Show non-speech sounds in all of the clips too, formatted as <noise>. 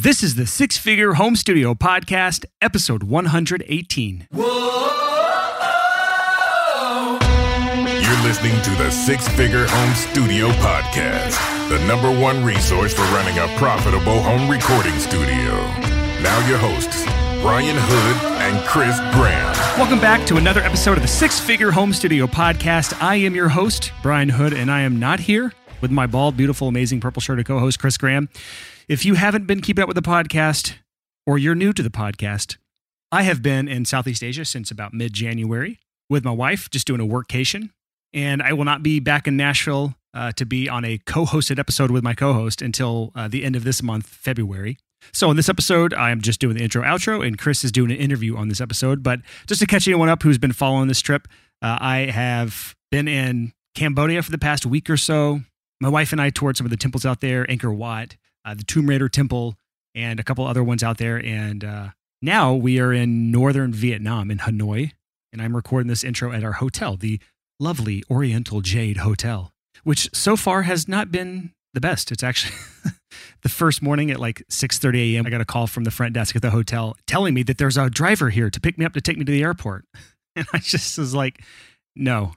This is the Six Figure Home Studio Podcast, episode 118. You're listening to the Six Figure Home Studio Podcast, the number one resource for running a profitable home recording studio. Now, your hosts, Brian Hood and Chris Graham. Welcome back to another episode of the Six Figure Home Studio Podcast. I am your host, Brian Hood, and I am not here with my bald, beautiful, amazing purple shirted co host, Chris Graham. If you haven't been keeping up with the podcast or you're new to the podcast, I have been in Southeast Asia since about mid January with my wife, just doing a workcation. And I will not be back in Nashville uh, to be on a co hosted episode with my co host until uh, the end of this month, February. So, in this episode, I am just doing the intro outro, and Chris is doing an interview on this episode. But just to catch anyone up who's been following this trip, uh, I have been in Cambodia for the past week or so. My wife and I toured some of the temples out there, Angkor Wat, uh, the Tomb Raider Temple, and a couple other ones out there. And uh, now we are in northern Vietnam in Hanoi, and I'm recording this intro at our hotel, the lovely Oriental Jade Hotel, which so far has not been the best. It's actually <laughs> the first morning at like 6:30 a.m. I got a call from the front desk at the hotel telling me that there's a driver here to pick me up to take me to the airport. <laughs> And I just was like, no,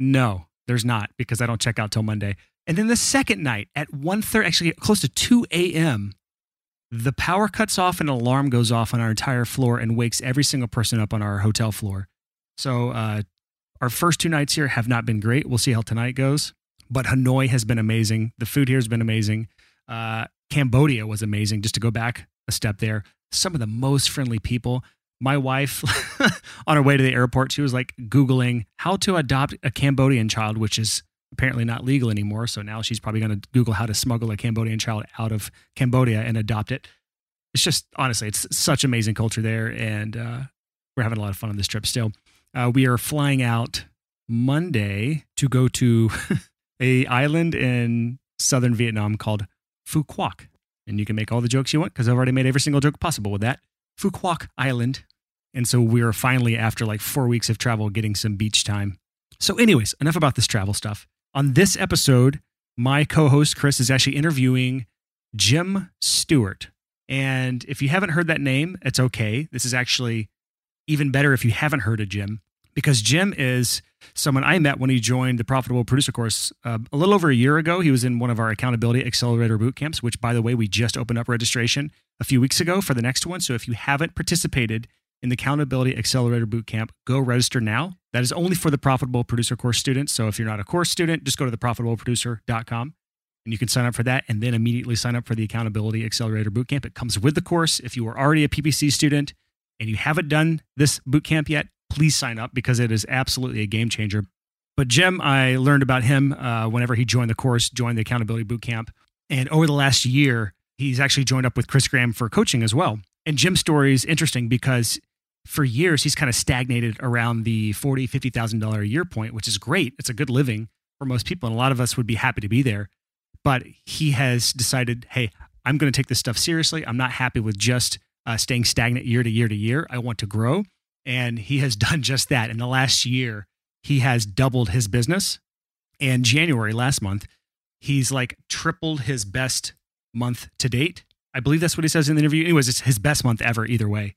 no, there's not because I don't check out till Monday. And then the second night at 1.30, actually close to 2 a.m., the power cuts off and an alarm goes off on our entire floor and wakes every single person up on our hotel floor. So uh, our first two nights here have not been great. We'll see how tonight goes. But Hanoi has been amazing. The food here has been amazing. Uh, Cambodia was amazing. Just to go back a step there, some of the most friendly people. My wife, <laughs> on her way to the airport, she was like Googling how to adopt a Cambodian child, which is apparently not legal anymore. So now she's probably going to Google how to smuggle a Cambodian child out of Cambodia and adopt it. It's just honestly, it's such amazing culture there, and uh, we're having a lot of fun on this trip. Still, uh, we are flying out Monday to go to <laughs> a island in southern Vietnam called Phu Quoc, and you can make all the jokes you want because I've already made every single joke possible with that. Phu Quoc Island. And so we are finally, after like four weeks of travel, getting some beach time. So, anyways, enough about this travel stuff. On this episode, my co host Chris is actually interviewing Jim Stewart. And if you haven't heard that name, it's okay. This is actually even better if you haven't heard of Jim, because Jim is someone I met when he joined the Profitable Producer course uh, a little over a year ago. He was in one of our Accountability Accelerator boot camps, which, by the way, we just opened up registration a few weeks ago for the next one. So if you haven't participated in the Accountability Accelerator Bootcamp, go register now. That is only for the Profitable Producer course students. So if you're not a course student, just go to theprofitableproducer.com and you can sign up for that and then immediately sign up for the Accountability Accelerator Bootcamp. It comes with the course. If you are already a PPC student and you haven't done this bootcamp yet, please sign up because it is absolutely a game changer. But Jim, I learned about him uh, whenever he joined the course, joined the Accountability Bootcamp. And over the last year, he's actually joined up with Chris Graham for coaching as well. And Jim's story is interesting because for years he's kind of stagnated around the forty, fifty thousand dollar a year point, which is great. It's a good living for most people, and a lot of us would be happy to be there. But he has decided, hey, I'm going to take this stuff seriously. I'm not happy with just uh, staying stagnant year to year to year. I want to grow, and he has <laughs> done just that. In the last year, he has doubled his business. And January last month, he's like tripled his best month to date. I believe that's what he says in the interview. Anyways, it's his best month ever, either way.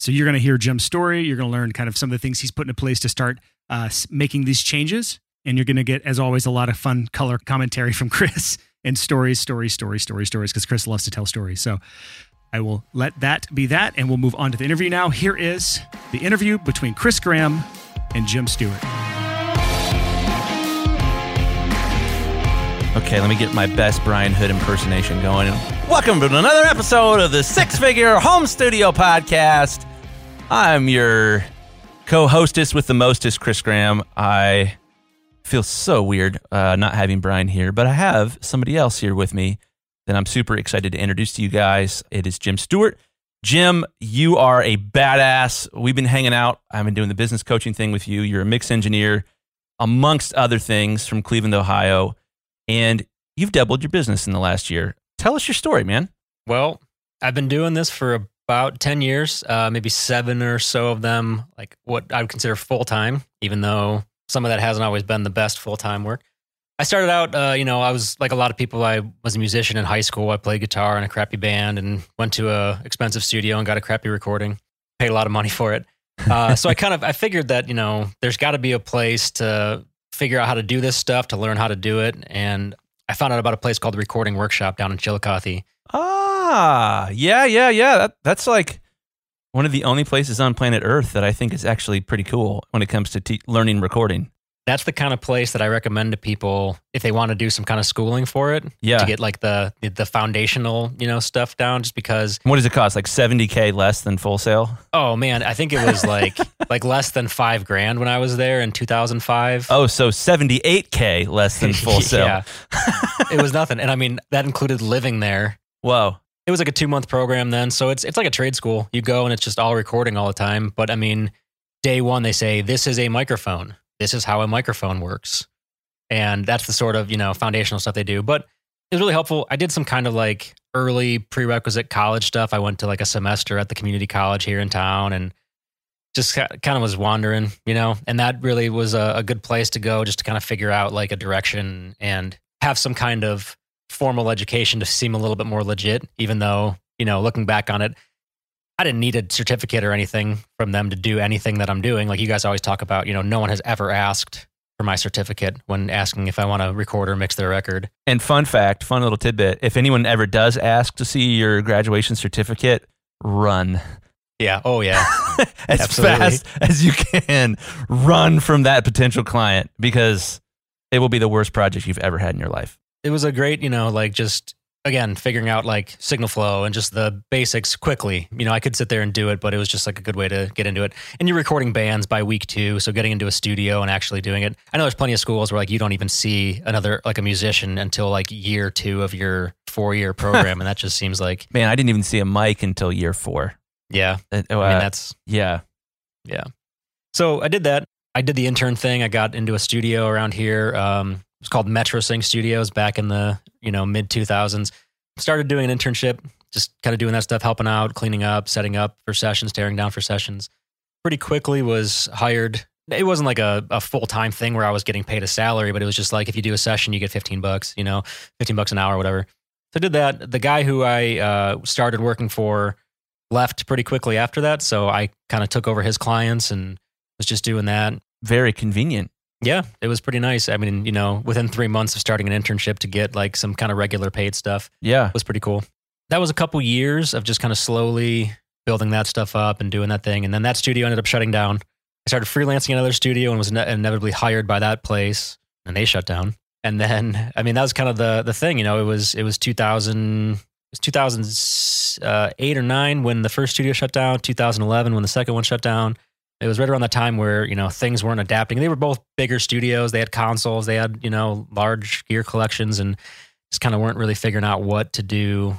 So you're going to hear Jim's story. You're going to learn kind of some of the things he's put into place to start uh, making these changes. And you're going to get, as always, a lot of fun color commentary from <laughs> Chris and stories, stories, stories, stories, stories, because Chris loves to tell stories. So I will let that be that. And we'll move on to the interview now. Here is the interview between Chris Graham and Jim Stewart. Okay, let me get my best Brian Hood impersonation going. Welcome to another episode of the Six Figure Home Studio Podcast. I'm your co hostess with the mostest, Chris Graham. I feel so weird uh, not having Brian here, but I have somebody else here with me that I'm super excited to introduce to you guys. It is Jim Stewart. Jim, you are a badass. We've been hanging out. I've been doing the business coaching thing with you. You're a mix engineer, amongst other things, from Cleveland, Ohio. And you've doubled your business in the last year. Tell us your story, man. Well, I've been doing this for about 10 years, uh, maybe seven or so of them, like what I would consider full time, even though some of that hasn't always been the best full time work. I started out, uh, you know, I was like a lot of people. I was a musician in high school. I played guitar in a crappy band and went to a expensive studio and got a crappy recording. Paid a lot of money for it. <laughs> Uh, so I kind of I figured that you know there's got to be a place to figure out how to do this stuff to learn how to do it. And I found out about a place called the Recording Workshop down in Chillicothe. Ah, yeah, yeah, yeah. That, that's like one of the only places on planet Earth that I think is actually pretty cool when it comes to te- learning recording. That's the kind of place that I recommend to people if they want to do some kind of schooling for it. Yeah. To get like the the foundational, you know, stuff down just because What does it cost? Like 70K less than Full Sail? oh man, I think it was like <laughs> like less than 5 grand when I was there in 2005. Oh, so 78K less than <laughs> Full Sail. yeah. it was nothing. And I mean, that included living there. Whoa. It was like a 2-month program then, so it's it's like a trade school. You go and it's just all recording all the time, but I mean, day 1 they say this is a microphone. This is how a microphone works. And that's the sort of, you know, foundational stuff they do. But it was really helpful. I did some kind of like early prerequisite college stuff. I went to like a semester at the community college here in town and just kind of was wandering, you know, and that really was a, a good place to go just to kind of figure out like a direction and have some kind of formal education to seem a little bit more legit, even though, you know, looking back on it, I didn't need a certificate or anything from them to do anything that I'm doing. Like you guys always talk about, you know, no one has ever asked for my certificate when asking if I want to record or mix their record. And fun fact, fun little tidbit if anyone ever does ask to see your graduation certificate, run Yeah. Oh, yeah. <laughs> as Absolutely. fast as you can. Run from that potential client because it will be the worst project you've ever had in your life. It was a great, you know, like just again figuring out like signal flow and just the basics quickly. You know, I could sit there and do it, but it was just like a good way to get into it. And you're recording bands by week two, so getting into a studio and actually doing it. I know there's plenty of schools where like you don't even see another like a musician until like year two of your four year program, and that just seems like Man, I didn't even see a mic until year four. yeah. Uh, I mean uh, that's yeah. Yeah. So I did that. I did the intern thing. I got into a studio around here. Um, was called Metro Sync Studios back in the you know mid 2000s. Started doing an internship, just kind of doing that stuff, helping out, cleaning up, setting up for sessions, tearing down for sessions. Pretty quickly was hired. It wasn't like a, a full time thing where I was getting paid a salary, but it was just like if you do a session, you get 15 bucks, you know, 15 bucks an hour, whatever. So I did that. The guy who I uh, started working for left pretty quickly after that. So I kind of took over his clients and was just doing that. Very convenient. Yeah, it was pretty nice. I mean, you know, within three months of starting an internship to get like some kind of regular paid stuff Yeah. was pretty cool. That was a couple years of just kind of slowly building that stuff up and doing that thing. And then that studio ended up shutting down. I started freelancing another studio and was ne- inevitably hired by that place and they shut down. And then, <laughs> I mean, that was kind of the, the thing, you know, it was, it was 2000, it was 2008 uh, or nine when the first studio shut down, 2011 when the second one shut down. It was right around the time where, you know, things weren't adapting. They were both bigger studios. They had consoles, they had, you know, large gear collections and just kind of weren't really figuring out what to do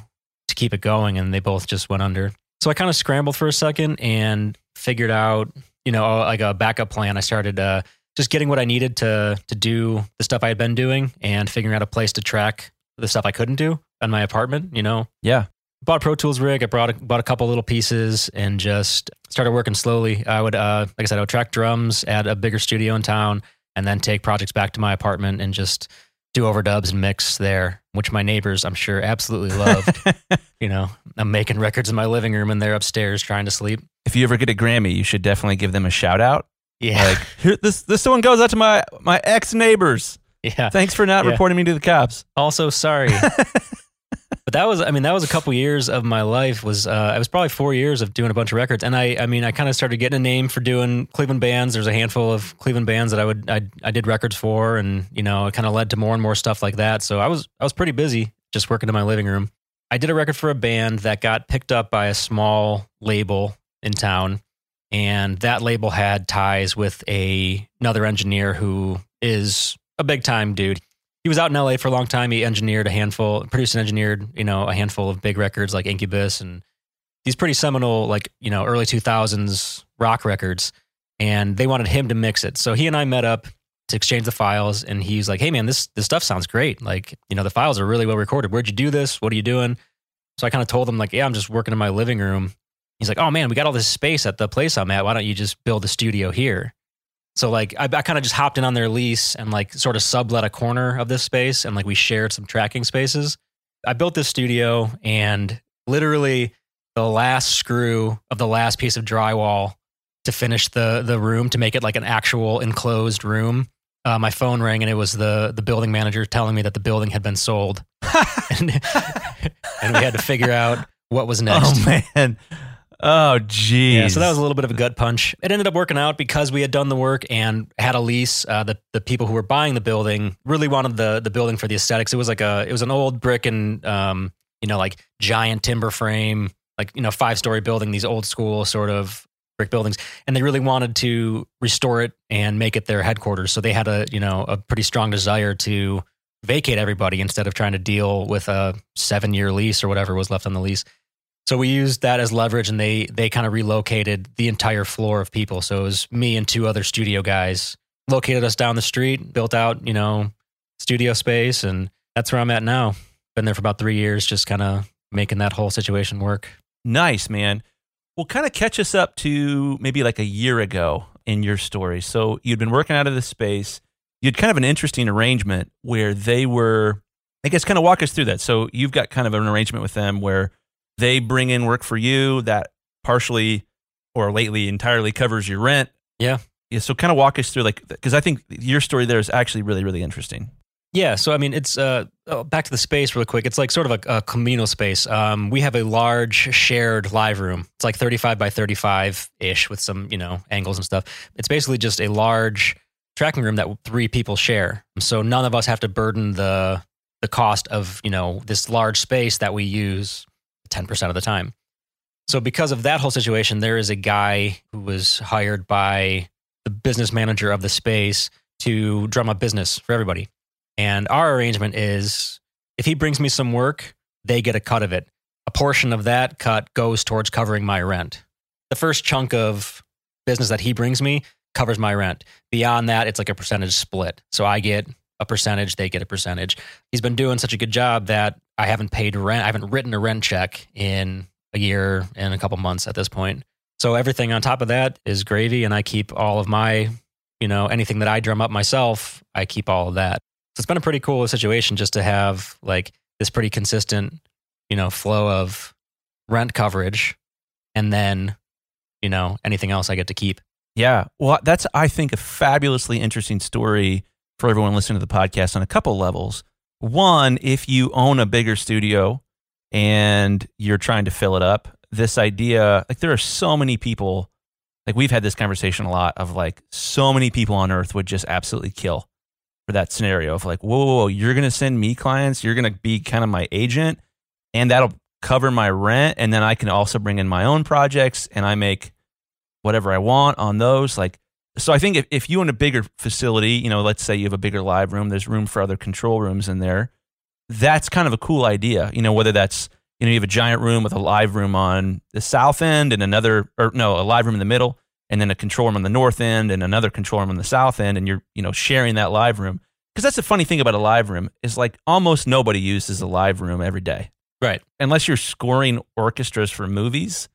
to keep it going. And they both just went under. So I kind of scrambled for a second and figured out, you know, like a backup plan. I started uh, just getting what I needed to to do the stuff I had been doing and figuring out a place to track the stuff I couldn't do in my apartment, you know, Yeah. Bought a Pro Tools rig. I brought a, bought a couple little pieces and just started working slowly. I would, uh, like I said, I would track drums at a bigger studio in town, and then take projects back to my apartment and just do overdubs and mix there, which my neighbors, I'm sure, absolutely loved. <laughs> you know, I'm making records in my living room, and they're upstairs trying to sleep. If you ever get a Grammy, you should definitely give them a shout out. Yeah, Like, <laughs> here, this this one goes out to my my ex neighbors. yeah. Thanks for not Yeah. reporting me to the cops. Also, sorry. <laughs> but that was, I mean, that was a couple years of my life. Was uh, it was probably four years of doing a bunch of records, and I, I mean, I kind of started getting a name for doing Cleveland bands. There's a handful of Cleveland bands that I would, I, I did records for, and you know, it kind of led to more and more stuff like that. So I was, I was pretty busy just working in my living room. I did a record for a band that got picked up by a small label in town, and that label had ties with a another engineer who is a big time dude he was out in LA for a long time. He engineered a handful, produced and engineered, you know, a handful of big records like Incubus and these pretty seminal, like, you know, early 2000s rock records. And they wanted him to mix it. So he and I met up to exchange the files. And he's like, hey, man, this, this stuff sounds great. Like, you know, the files are really well recorded. Where'd you do this? What are you doing? So I kind of told him, like, yeah, I'm just working in my living room. He's like, oh, man, we got all this space at the place I'm at. Why don't you just build a studio here? So like I, I kind of just hopped in on their lease and like sort of sublet a corner of this space and like we shared some tracking spaces. I built this studio and literally the last screw of the last piece of drywall to finish the the room to make it like an actual enclosed room. Uh, my phone rang and it was the the building manager telling me that the building had been sold, and, <laughs> <laughs> and we had to figure out what was next. Oh man. Oh geez. Yeah, so that was a little bit of a gut punch. It ended up working out because we had done the work and had a lease. Uh, the the people who were buying the building really wanted the the building for the aesthetics. It was like a it was an old brick and um you know like giant timber frame like you know five story building. These old school sort of brick buildings, and they really wanted to restore it and make it their headquarters. So they had a you know a pretty strong desire to vacate everybody instead of trying to deal with a seven year lease or whatever was left on the lease. So we used that as leverage, and they they kind of relocated the entire floor of people. So it was me and two other studio guys located us down the street, built out you know studio space, and that's where I'm at now. Been there for about three years, just kind of making that whole situation work. Nice, man. Well, kind of catch us up to maybe like a year ago in your story. So you'd been working out of this space. You had kind of an interesting arrangement where they were, I guess, kind of walk us through that. So you've got kind of an arrangement with them where they bring in work for you that partially or lately entirely covers your rent. Yeah. Yeah. So kind of walk us through like, because I think your story there is actually really, really interesting. Yeah, so I mean, it's uh, oh, back to the space real quick. It's like sort of a, a communal space. Um, we have a large shared live room. It's like 35 by 35 ish with some, you know, angles and stuff. It's basically just a large tracking room that three people share. So none of us have to burden the the cost of, you know, this large space that we use 10% of the time. So because of that whole situation, there is a guy who was hired by the business manager of the space to drum up business for everybody. And our arrangement is if he brings me some work, they get a cut of it. A portion of that cut goes towards covering my rent. The first chunk of business that he brings me covers my rent. Beyond that, it's like a percentage split. So I get a percentage, they get a percentage. He's been doing such a good job that I haven't paid rent. I haven't written a rent check in a year and a couple months at this point. So everything on top of that is gravy, and I keep all of my, you know, anything that I drum up myself, I keep all of that. So it's been a pretty cool situation just to have like this pretty consistent, you know, flow of rent coverage and then, you know, anything else I get to keep. Yeah. Well, that's, I think, a fabulously interesting story for everyone listening to the podcast on a couple levels. One, if you own a bigger studio and you're trying to fill it up, this idea, like, there are so many people, like, we've had this conversation a lot of like, so many people on earth would just absolutely kill for that scenario of like, whoa, whoa, whoa you're going to send me clients, you're going to be kind of my agent, and that'll cover my rent. And then I can also bring in my own projects and I make whatever I want on those. Like, so I think if, if you own a bigger facility, you know, let's say you have a bigger live room, there's room for other control rooms in there. That's kind of a cool idea, you know, whether that's, you know, you have a giant room with a live room on the south end and another, or no, a live room in the middle and then a control room on the north end and another control room on the south end and you're you know sharing that live room. Because that's the funny thing about a live room is like almost nobody uses a live room every day. Right. Unless you're scoring orchestras for movies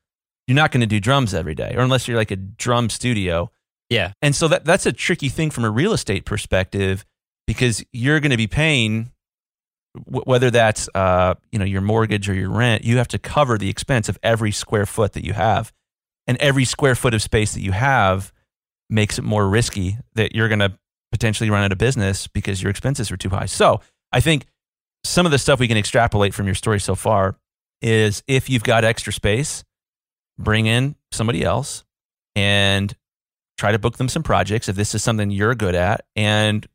you're not going to do drums every day or unless you're like a drum studio yeah and so that that's a tricky thing from a real estate perspective because you're going to be paying whether that's uh, you know your mortgage or your rent you have to cover the expense of every square foot that you have and every square foot of space that you have makes it more risky that you're going to potentially run out of business because your expenses are too high. So I think some of the stuff we can extrapolate from your story so far is if you've got extra space, bring in somebody else and try to book them some projects if this is something you're good at and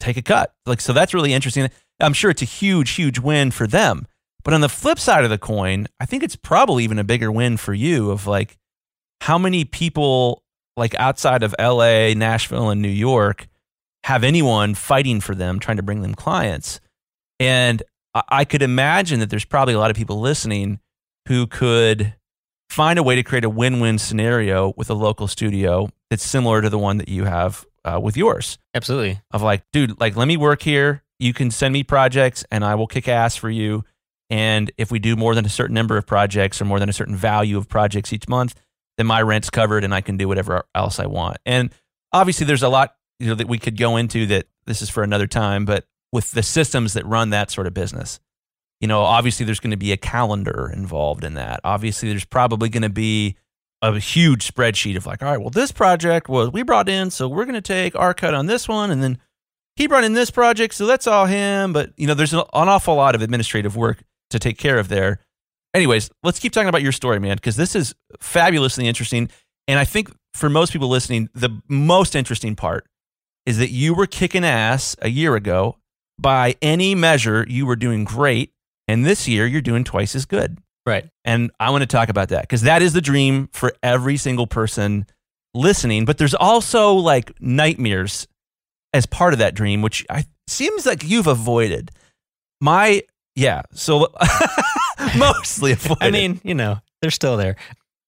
take a cut. Like so that's really interesting. I'm sure it's a huge huge win for them. But on the flip side of the coin, I think it's probably even a bigger win for you of like how many people like outside of LA, Nashville, and New York have anyone fighting for them, trying to bring them clients? And I could imagine that there's probably a lot of people listening who could find a way to create a win-win scenario with a local studio that's similar to the one that you have uh, with yours. Absolutely. Of like, dude, like let me work here. You can send me projects, and I will kick ass for you. And if we do more than a certain number of projects or more than a certain value of projects each month, then my rent's covered and I can do whatever else I want. And obviously there's a lot you know that we could go into that this is for another time, but with the systems that run that sort of business. You know, obviously there's going to be a calendar involved in that. Obviously there's probably going to be a huge spreadsheet of like, all right, well this project was we brought in, so we're going to take our cut on this one and then he brought in this project, so that's all him, but you know, there's an, awful lot of administrative work to take care of there. Anyways, let's keep talking about your story, man, because this is fabulously interesting. And I think for most people listening, the most interesting part is that you were kicking ass a year ago. By any measure, you were doing great. And this year, you're doing twice as good. Right. And I want to talk about that because that is the dream for every single person listening. But there's also like nightmares as part of that dream, which I, seems like you've avoided. My, yeah. So <laughs> mostly <laughs> avoided. I mean, you know, they're still there.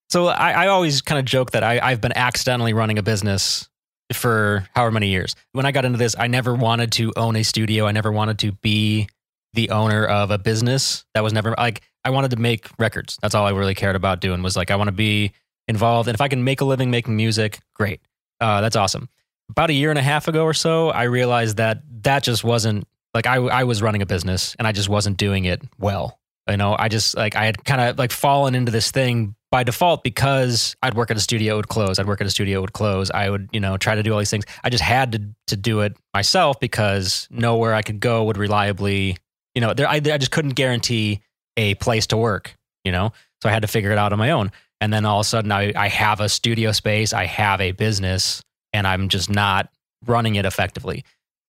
So I, I always kind of joke that I, I've been accidentally running a business for however many years. When I got into this, I never wanted to own a studio. I never wanted to be the owner of a business. That was never like I wanted to make records. That's all I really cared about doing was like I want to be involved. And if I can make a living making music, great. Uh, that's awesome. About a year and a half ago or so, I realized that that just wasn't like I, I was running a business and I just wasn't doing it well. You know, I just like I had kind of like fallen into this thing by default because I'd work at a studio, it would close. I'd work at a studio, it would close. I would, you know, try to do all these things. I just had to to do it myself because nowhere I could go would reliably, you know, there I, I just couldn't guarantee a place to work, you know. So I had to figure it out on my own. And then all of a sudden I, I have a studio space, I have a business, and I'm just not running it effectively.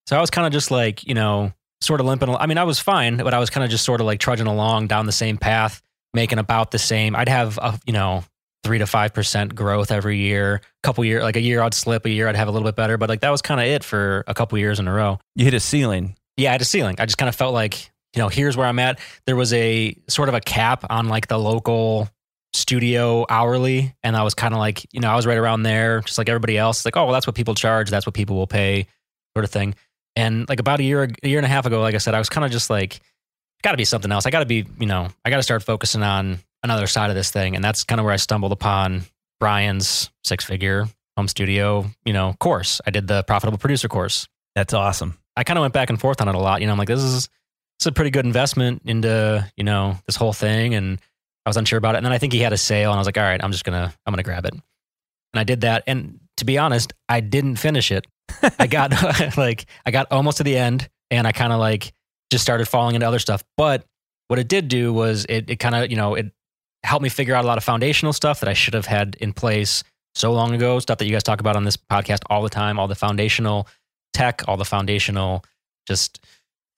So I was kind of just like, you know, sort of limping. I mean, I was fine, but I was kind of just sort of like trudging along down the same path, making about the same. I'd have, a, you know, three to five percent growth every year. A couple year, like a year, I'd slip. A year, I'd have a little bit better. But like that was kind of it for a couple years in a row. you hit a ceiling. Yeah, I had a ceiling. I just kind of felt like, you know, here's where I'm at. There was a sort of a cap on like the local studio hourly. And I was kind of like, you know, I was right around there, just like everybody else. Like, oh, well, that's what people charge. That's what people will pay, sort of thing. And like about a year, a year and a half ago, like I said, I was kind of just like, got to be something else. I got to be, you know, I got to start focusing on another side of this thing. And that's kind of where I stumbled upon Brian's six figure home studio, you know, course. I did the profitable producer course. That's awesome. I kind of went back and forth on it a lot. You know, I'm like, this is, it's a pretty good investment into, you know, this whole thing. And I was unsure about it. And then I think he had a sale and I was like, all right, I'm just going to, I'm going to grab it. And I did that. And to be honest, I didn't finish it. I got <laughs> <laughs> like, I got almost to the end and I kind of like just started falling into other stuff. But what it did do was it, it kind of, you know, it helped me figure out a lot of foundational stuff that I should have had in place so long ago, stuff that you guys talk about on this podcast all the time, all the foundational tech, all the foundational just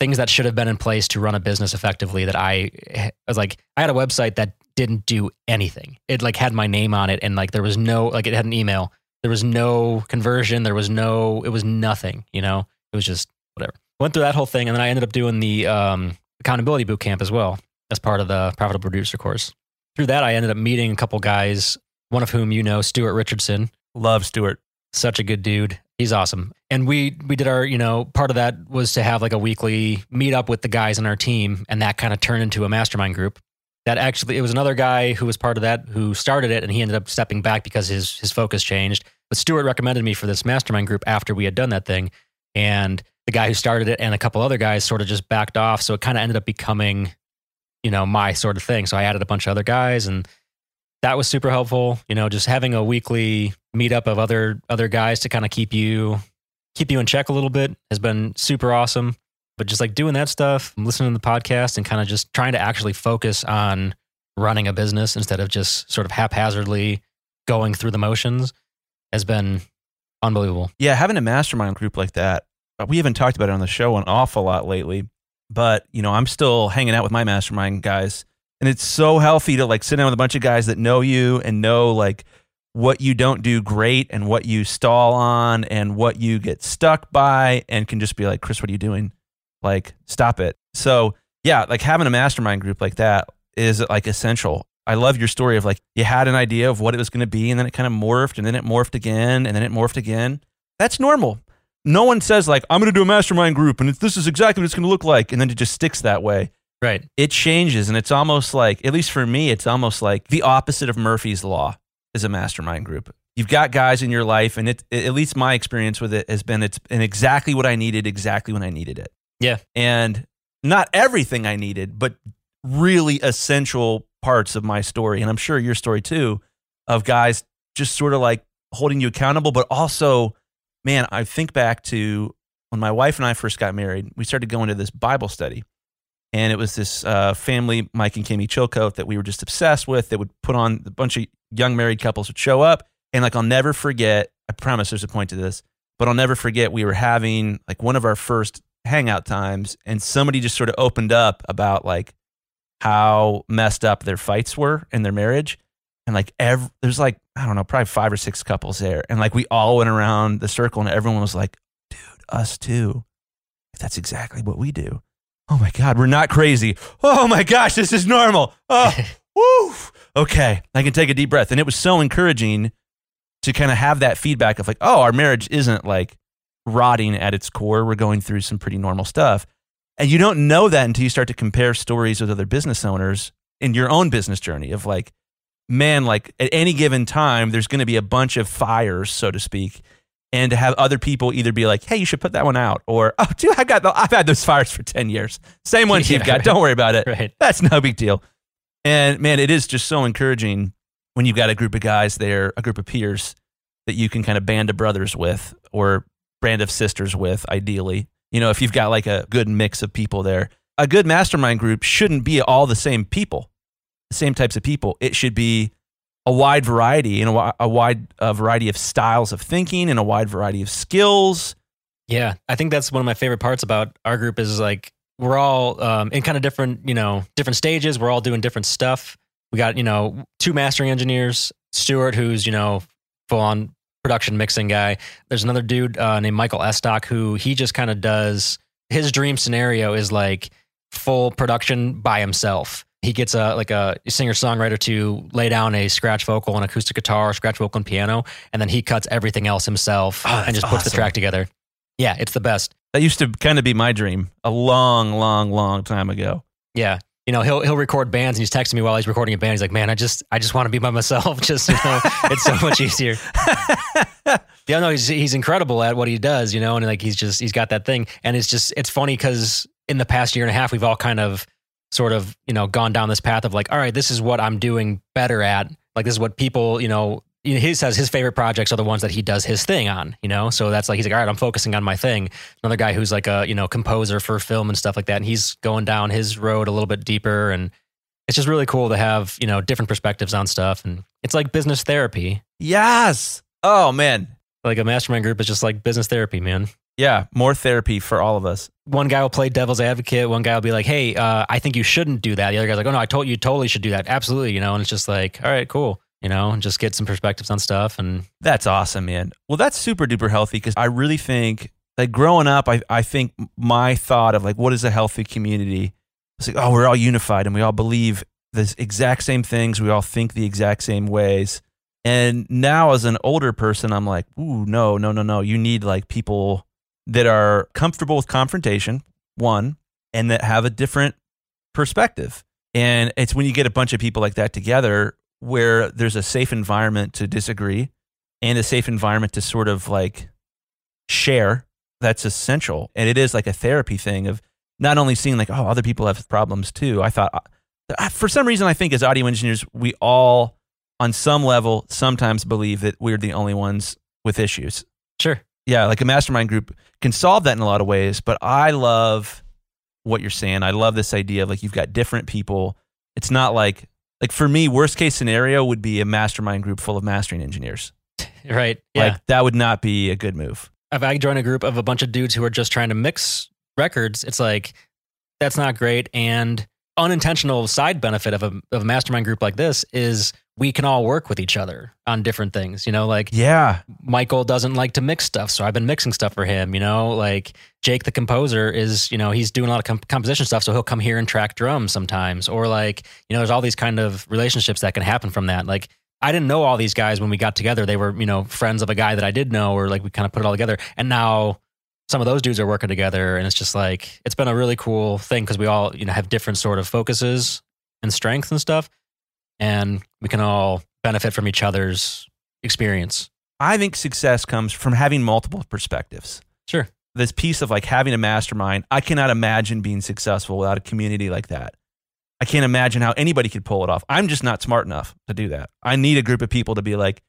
things that should have been in place to run a business effectively that I, I was like I had a website that didn't do anything. It like had my name on it and like there was no like it had an email. There was no conversion, there was no it was nothing, you know. It was just whatever. Went through that whole thing and then I ended up doing the um, accountability boot camp as well as part of the profitable producer course. Through that I ended up meeting a couple guys, one of whom you know, Stuart Richardson, Love Stuart. such a good dude. He's awesome. And we we did our, you know, part of that was to have like a weekly meet up with the guys on our team and that kind of turned into a mastermind group. That actually it was another guy who was part of that who started it and he ended up stepping back because his his focus changed. But Stuart recommended me for this mastermind group after we had done that thing. And the guy who started it and a couple other guys sort of just backed off. So it kind of ended up becoming, you know, my sort of thing. So I added a bunch of other guys and that was super helpful. You know, just having a weekly meetup of other other guys to kind of keep you keep you in check a little bit has been super awesome. But just like doing that stuff, listening to the podcast, and kind of just trying to actually focus on running a business instead of just sort of haphazardly going through the motions has been unbelievable. Yeah, having a mastermind group like that, uh, we haven't talked about it on the show an awful lot lately, but you know, I'm still hanging out with my mastermind guys, and it's so healthy to like sit down with a bunch of guys that know you and know like what you don't do great and what you stall on and what you get stuck by and can just be like, Chris, what are you doing? Like, stop it. So, yeah, like having a mastermind group like that is like essential. I love your story of like you had an idea of what it was going to be and then it kind of morphed and then it morphed again and then it morphed again. That's normal. No one says like I'm going to do a mastermind group and it's, this is exactly what it's going to look like and then it just sticks that way. Right. It changes and it's almost like at least for me it's almost like the opposite of Murphy's law is a mastermind group. you've got guys in your life, and it, at least my experience with it has been it's been exactly what I needed, exactly when I needed it. Yeah. And not everything I needed, but really essential parts of my story. And I'm sure your story too, of guys just sort of like holding you accountable, but also, man, I think back to when my wife and I first got married, we started going to this Bible study. And it was this uh, family, Mike and Kimmy Chilcote, that we were just obsessed with. That would put on a bunch of young married couples would show up. And like, I'll never forget, I promise there's a point to this, but I'll never forget we were having like one of our first hangout times and somebody just sort of opened up about like how messed up their fights were in their marriage. And like, every, there's like, I don't know, probably five or six couples there. And like, we all went around the circle and everyone was like, dude, us too. That's exactly what we do. Oh my God, we're not crazy. Oh my gosh, this is normal. Oh, <laughs> woo. Okay, I can take a deep breath. And it was so encouraging to kind of have that feedback of like, oh, our marriage isn't like rotting at its core. We're going through some pretty normal stuff. And you don't know that until you start to compare stories with other business owners in your own business journey of like, man, like at any given time, there's going to be a bunch of fires, so to speak. And to have other people either be like, hey, you should put that one out, or, oh, dude, I've got the, I've had those fires for 10 years. Same ones Yeah, you've got. <laughs> right. Don't worry about it. Right. That's no big deal. And man, it is just so encouraging when you've got a group of guys there, a group of peers that you can kind of band of brothers with or brand of sisters with, ideally. You know, if you've got like a good mix of people there, a good mastermind group shouldn't be all the same people, the same types of people. It should be a wide variety and a, a wide uh, variety of styles of thinking and a wide variety of skills. Yeah, I think that's one of my favorite parts about our group is like we're all um, in kind of different, you know, different stages. We're all doing different stuff. We got, you know, two mastering engineers, Stuart, who's, you know, full on production mixing guy. There's another dude uh, named Michael Estock who he just kind of does his dream scenario is like full production by himself. He gets a like a singer songwriter to lay down a scratch vocal and acoustic guitar, scratch vocal and piano, and then he cuts everything else himself Oh, and just puts the track together. Yeah, it's the best. That used to kind of be my dream a long, long, long time ago. Yeah. You know, he'll he'll record bands and he's texting me while he's recording a band. He's like, Man, I just I just want to be by myself. <laughs> Just you know, it's so much easier. <laughs> yeah, no, he's he's incredible at what he does, you know, and like he's just he's got that thing. And it's just it's funny because in the past year and a half we've all kind of sort of, you know, gone down this path of like, all right, this is what I'm doing better at. Like this is what people, you know, he says his favorite projects are the ones that he does his thing on, you know? So that's like, he's like, all right, I'm focusing on my thing. Another guy who's like a, you know, composer for film and stuff like that. And he's going down his road a little bit deeper. And it's just really cool to have, you know, different perspectives on stuff. And it's like business therapy. Yes. Oh, man. Like a mastermind group is just like business therapy, man. Yeah. More therapy for all of us. One guy will play devil's advocate. One guy will be like, hey, uh, I think you shouldn't do that. The other guy's like, oh, no, I told you totally should do that. Absolutely. You know, and it's just like, all right, cool. You know, and just get some perspectives on stuff. And That's awesome, man. Well, that's super duper healthy because I really think, like, growing up, I, I think my thought of, like, what is a healthy community? It's like, oh, we're all unified and we all believe the exact same things. We all think the exact same ways. And now, as an older person, I'm like, ooh, no, no, no, no. You need, like, people that are comfortable with confrontation, one, and that have a different perspective. And it's when you get a bunch of people like that together where there's a safe environment to disagree and a safe environment to sort of like share that's essential and it is like a therapy thing of not only seeing like oh other people have problems too i thought uh, for some reason i think as audio engineers we all on some level sometimes believe that we're the only ones with issues sure. Yeah, like a mastermind group can solve that in a lot of ways. But I love what you're saying. I love this idea of like you've got different people. It's not like like for me, worst case scenario would be a mastermind group full of mastering engineers. <laughs> Right. Yeah. Like that would not be a good move. if I join a group of a bunch of dudes who are just trying to mix records, it's like that's not great. And unintentional side benefit of a of a mastermind group like this is we can all work with each other on different things. You know, like Yeah. Michael doesn't like to mix stuff, so I've been mixing stuff for him. You know, like Jake the composer is, you know, he's doing a lot of comp- composition stuff, so he'll come here and track drums sometimes. Or like, you know, there's all these kind of relationships that can happen from that. Like, I didn't know all these guys when we got together. They were, you know, friends of a guy that I did know, or like we kind of put it all together. And now some of those dudes are working together, and it's just like it's been a really cool thing because we all, you know, have different sort of focuses and strengths and stuff, and we can all benefit from each other's experience. I think success comes from having multiple perspectives. Sure. This piece of like having a mastermind, I cannot imagine being successful without a community like that. I can't imagine how anybody could pull it off. I'm just not smart enough to do that. I need a group of people to be like,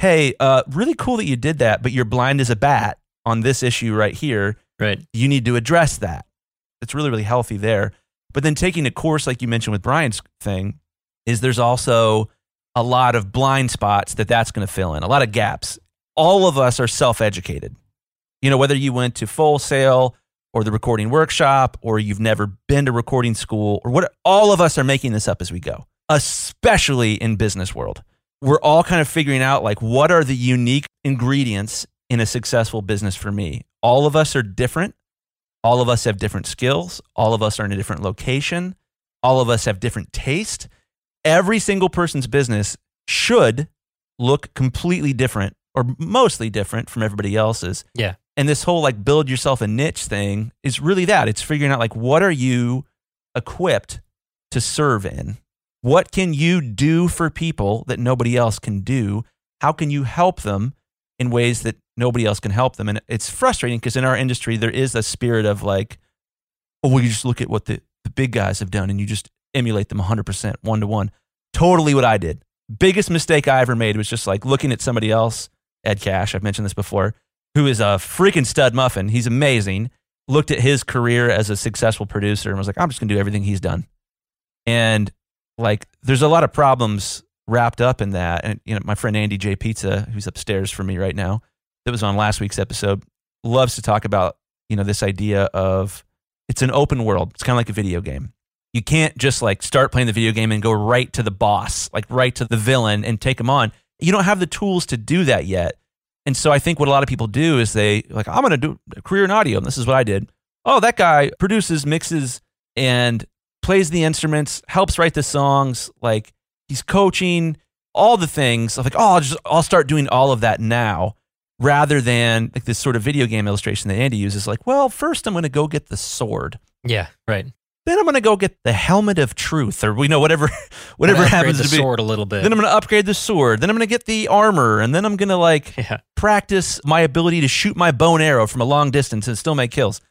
hey, uh, really cool that you did that, but you're blind as a bat on this issue right here. Right. You need to address that. It's really, really healthy there. But then taking a course like you mentioned with Brian's thing is there's also a lot of blind spots that that's going to fill in, a lot of gaps. All of us are self educated. You know, whether you went to Full Sail or the recording workshop or you've never been to recording school or what, all of us are making this up as we go, especially in business world. We're all kind of figuring out like what are the unique ingredients in a successful business for me. All of us are different. All of us have different skills. All of us are in a different location. All of us have different taste. Every single person's business should look completely different or mostly different from everybody else's. Yeah. And this whole like build yourself a niche thing is really that. It's figuring out like what are you equipped to serve in? What can you do for people that nobody else can do? How can you help them in ways that nobody else can help them? And it's frustrating because in our industry, there is a spirit of like, oh, well, you just look at what the, the big guys have done and you just emulate them 100% one to one. Totally what I did. Biggest mistake I ever made was just like looking at somebody else, Ed Cash, I've mentioned this before, who is a freaking stud muffin. He's amazing. Looked at his career as a successful producer and was like, I'm just going to do everything he's done. And like, there's a lot of problems wrapped up in that. And, you know, my friend Andy J. Pizza, who's upstairs from me right now, that was on last week's episode, loves to talk about, you know, this idea of it's an open world. It's kind of like a video game. You can't just like start playing the video game and go right to the boss, like right to the villain and take him on. You don't have the tools to do that yet. And so I think what a lot of people do is they like, I'm going to do a career in audio. And this is what I did. Oh, that guy produces, mixes, and plays the instruments, helps write the songs. Like he's coaching, all the things. I'm like, oh, I'll just I'll start doing all of that now, rather than like this sort of video game illustration that Andy uses. Like, well, first I'm going to go get the sword. Yeah. Right. Then I'm going to go get the helmet of truth, or we know whatever, <laughs> whatever happens to be. sword a little bit. Then I'm going to upgrade the sword. Then I'm going to get the armor, and then I'm going to like <laughs> yeah. practice my ability to shoot my bone arrow from a long distance and still make kills.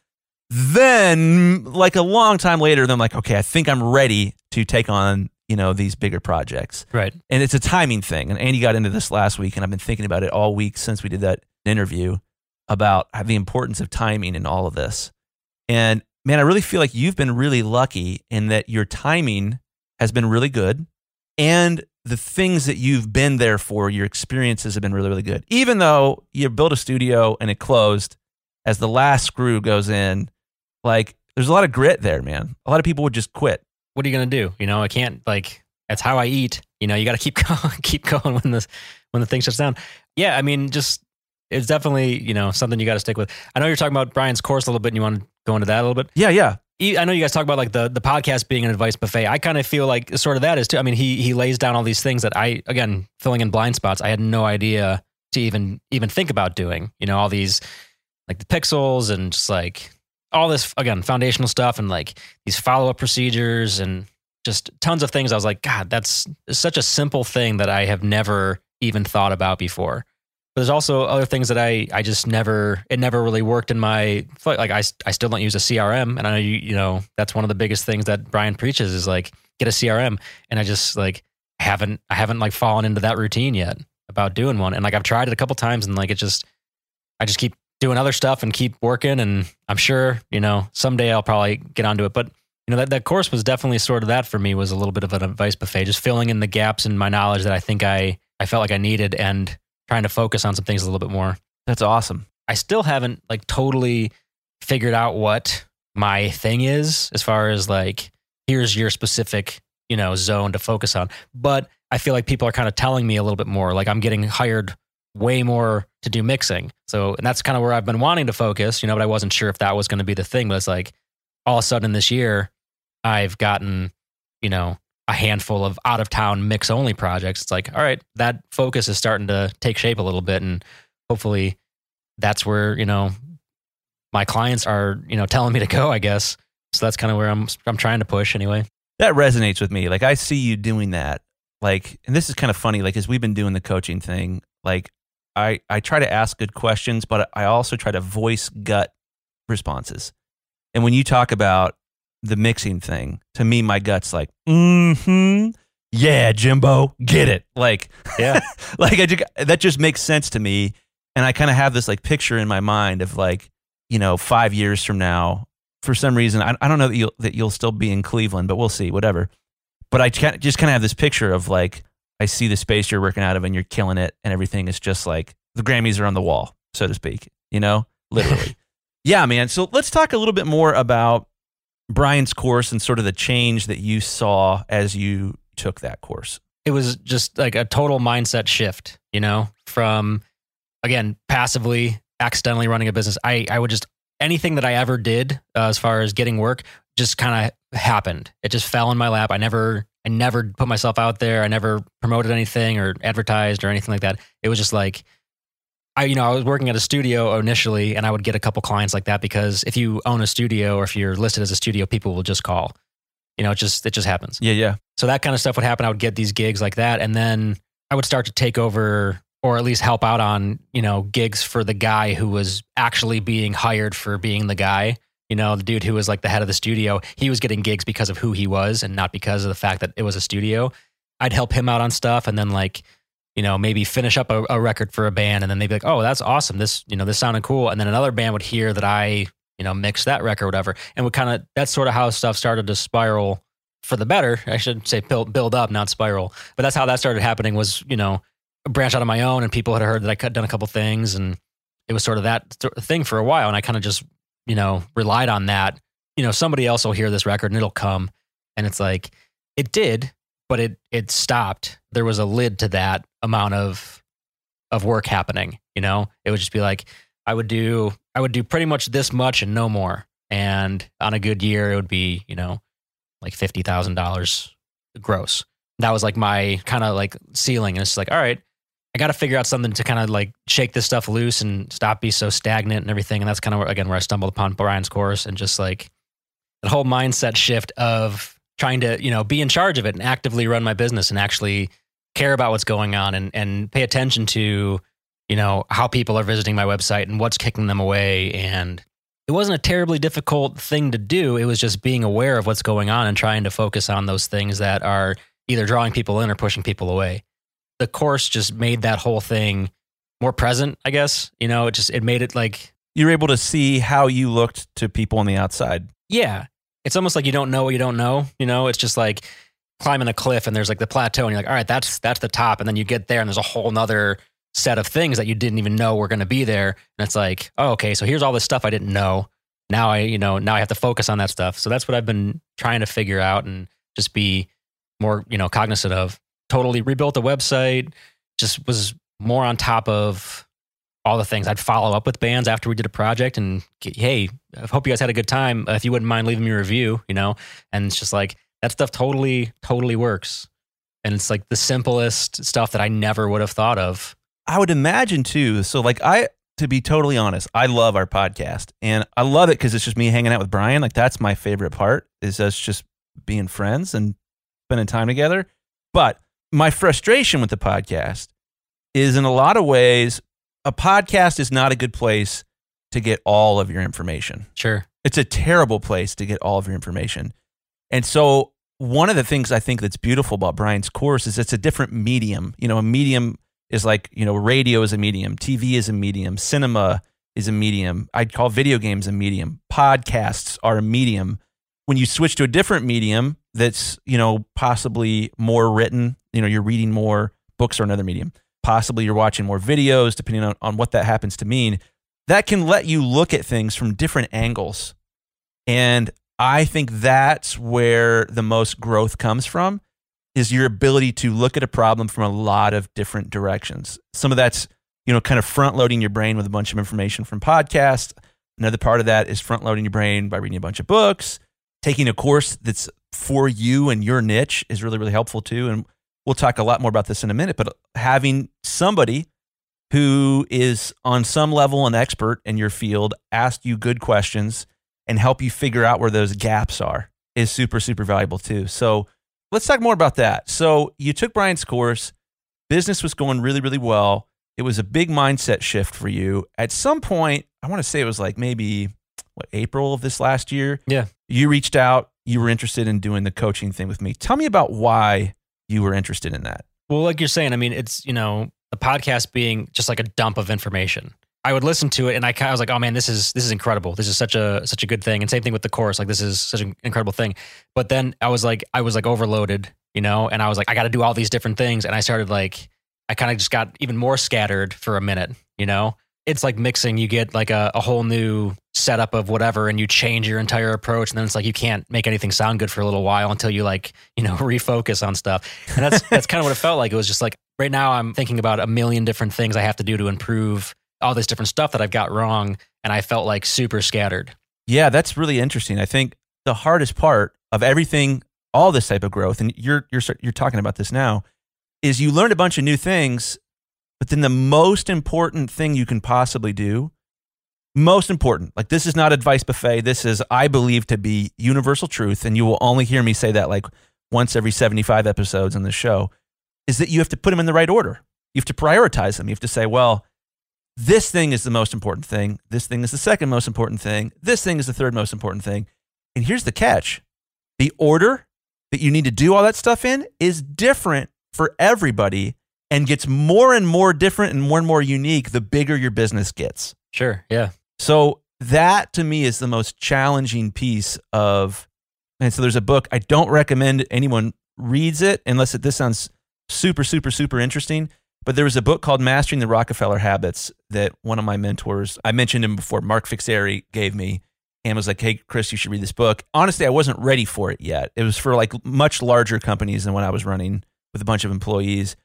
Then, like a long time later, then I'm like, okay, I think I'm ready to take on you know these bigger projects. Right. And it's a timing thing. And Andy got into this last week, and I've been thinking about it all week since we did that interview about the importance of timing in all of this. And man, I really feel like you've been really lucky in that your timing has been really good, and the things that you've been there for, your experiences have been really, really good. Even though you built a studio and it closed, as the last screw goes in, like there's a lot of grit there, man. A lot of people would just quit. What are you going to do? You know, I can't like, that's how I eat. You know, you got to keep <laughs> going, keep going when the, when the thing shuts down. Yeah. I mean, just, it's definitely, you know, something you got to stick with. I know you're talking about Brian's course a little bit and you want to go into that a little bit. Yeah, yeah. I know you guys talk about like the the podcast being an advice buffet. I kind of feel like sort of that is too. I mean, he he lays down all these things that I again filling in blind spots. I had no idea to even even think about doing. You know, all these like the pixels and just like all this again foundational stuff and like these follow up procedures and just tons of things. I was like, God, that's such a simple thing that I have never even thought about before. But there's also other things that I I just never it never really worked in my like I I still don't use a CRM and I know you you know that's one of the biggest things that Brian preaches is like get a CRM and I just like haven't I haven't like fallen into that routine yet about doing one. And like I've tried it a couple times and like it just I just keep doing other stuff and keep working. And I'm sure you know someday I'll probably get onto it. But you know that that course was definitely sort of that for me was a little bit of an advice buffet just filling in the gaps in my knowledge that I think I I felt like I needed. And trying to focus on some things a little bit more. That's awesome. I still haven't like totally figured out what my thing is as far as like here's your specific, you know, zone to focus on. But I feel like people are kind of telling me a little bit more. Like I'm getting hired way more to do mixing. So, and that's kind of where I've been wanting to focus, you know, but I wasn't sure if that was going to be the thing. But it's like all of a sudden this year, I've gotten, you know, a handful of out of town mix only projects. It's like, all right, that focus is starting to take shape a little bit. And hopefully that's where, you know, my clients are, you know, telling me to go, I guess. So that's kind of where I'm, I'm trying to push anyway. That resonates with me. Like I see you doing that. Like, and this is kind of funny. Like as we've been doing the coaching thing, Like I I try to ask good questions, but I also try to voice gut responses. And when you talk about the mixing thing, to me, my gut's like, mm-hmm. Yeah, Jimbo, get it. Like, Yeah. <laughs> like I just, that just makes sense to me. And I kind of have this like picture in my mind of like, you know, five years from now, for some reason, I, I don't know that you'll, that you'll still be in Cleveland, but we'll see, whatever. But I just kind of have this picture of like, I see the space you're working out of and you're killing it and everything is just like the Grammys are on the wall, so to speak, you know, literally. <laughs> yeah, man. So let's talk a little bit more about Brian's course and sort of the change that you saw as you took that course. it was just like a total mindset shift, you know, from again, passively, accidentally running a business. I, I would just, anything that I ever did uh, as far as getting work just kind of happened. It just fell in my lap. I never, I never put myself out there. I never promoted anything or advertised or anything like that. It was just like, I, you know, I was working at a studio initially and I would get a couple clients like that because if you own a studio or if you're listed as a studio, people will just call. You know, it just, it just happens. Yeah, yeah. So that kind of stuff would happen. I would get these gigs like that. And then I would start to take over or at least help out on, you know, gigs for the guy who was actually being hired for being the guy. You know, the dude who was like the head of the studio, he was getting gigs because of who he was and not because of the fact that it was a studio. I'd help him out on stuff and then like, you know, maybe finish up a, a record for a band and then they'd be like, oh, that's awesome. This, you know, this sounded cool. And then another band would hear that I, you know, mixed that record or whatever. And would kind of, that's sort of how stuff started to spiral for the better. I should say build, build up, not spiral. But that's how that started happening was, you know, branch out of my own and people had heard that I had done a couple things and it was sort of that th- thing for a while. And I kind of just, you know, relied on that. You know, somebody else will hear this record and it'll come. And it's like, it did, but it, it stopped. There was a lid to that amount of, of work happening. You know, it would just be like, I would do, I would do pretty much this much and no more. And on a good year, it would be, you know, like fifty thousand dollars gross. That was like my kind of like ceiling, and it's like, all right, I got to figure out something to kind of like shake this stuff loose and stop be so stagnant and everything. And that's kind of where, again where I stumbled upon Brian's course and just like that whole mindset shift of trying to you know be in charge of it and actively run my business and actually care about what's going on and and pay attention to you know how people are visiting my website and what's kicking them away and it wasn't a terribly difficult thing to do. It was just being aware of what's going on and trying to focus on those things that are either drawing people in or pushing people away. The course just made that whole thing more present, I guess. You know, it just it made it like You're able to see how you looked to people on the outside. yeah, it's almost like you don't know what you don't know. You know, it's just like climbing a cliff and there's like the plateau and you're like, all right, that's that's the top, and then you get there and there's a whole nother set of things that you didn't even know were going to be there, and it's like, oh, okay, so here's all this stuff I didn't know. Now I, you know, now I have to focus on that stuff. So that's what I've been trying to figure out and just be more, you know, cognizant of. Totally rebuilt the website. Just was more on top of all the things. I'd follow up with bands after we did a project and hey, I hope you guys had a good time. Uh, if you wouldn't mind leaving me a review, you know, and it's just like that stuff totally, totally works. And it's like the simplest stuff that I never would have thought of. I would imagine too. So, like, I, to be totally honest, I love our podcast and I love it because it's just me hanging out with Brian. Like, that's my favorite part is us just being friends and spending time together. But my frustration with the podcast is in a lot of ways, a podcast is not a good place to get all of your information. Sure. It's a terrible place to get all of your information. And so, one of the things I think that's beautiful about Brian's course is it's a different medium. You know, a medium is like, you know, radio is a medium, TV is a medium, cinema is a medium. I'd call video games a medium. Podcasts are a medium. When you switch to a different medium that's, you know, possibly more written, you know, you're reading more books or another medium. Possibly you're watching more videos, depending on, on what that happens to mean. That can let you look at things from different angles. And I think that's where the most growth comes from is your ability to look at a problem from a lot of different directions. Some of that's, you know, kind of front loading your brain with a bunch of information from podcasts. Another part of that is front loading your brain by reading a bunch of books. Taking a course that's for you and your niche is really, really helpful too. And we'll talk a lot more about this in a minute, but having somebody who is on some level an expert in your field ask you good questions and help you figure out where those gaps are is super, super valuable too. So let's talk more about that. So you took Brian's course, business was going really, really well. it was a big mindset shift for you. At some point, I want to say it was like maybe what April of this last year. Yeah. You reached out, you were interested in doing the coaching thing with me. Tell me about why you were interested in that. Well, like you're saying, I mean, it's, you know, the podcast being just like a dump of information. I would listen to it and I, was like, oh man, this is this is incredible. This is such a such a good thing. And same thing with the course, like this is such an incredible thing. But then I was like, I was like overloaded, you know, and I was like, I got to do all these different things, and I started like, I kind of just got even more scattered for a minute, you know. It's like mixing. You get like a, a whole new setup of whatever, and you change your entire approach, and then it's like you can't make anything sound good for a little while until you like you know <laughs> refocus on stuff. And that's that's kind of what it felt like. It was just like right now I'm thinking about a million different things I have to do to improve all this different stuff that I've got wrong. And I felt like super scattered. Yeah, that's really interesting. I think the hardest part of everything, all this type of growth, and you're you're you're talking about this now, is you learn a bunch of new things, but then the most important thing you can possibly do, most important, like this is not advice buffet. This is I believe to be universal truth, and you will only hear me say that like once every 75 episodes on the show, is that you have to put them in the right order. You have to prioritize them. You have to say, well, this thing is the most important thing. This thing is the second most important thing. This thing is the third most important thing. And here's the catch the order that you need to do all that stuff in is different for everybody and gets more and more different and more and more unique the bigger your business gets. Sure. Yeah. So that to me is the most challenging piece of and so there's a book I don't recommend anyone reads it unless it, this sounds super super super interesting but there was a book called Mastering the Rockefeller Habits that one of my mentors, I mentioned him before, Mark Fixeri, gave me and was like, hey, Chris, you should read this book. Honestly, I wasn't ready for it yet. It was for like much larger companies than when I was running with a bunch of employees.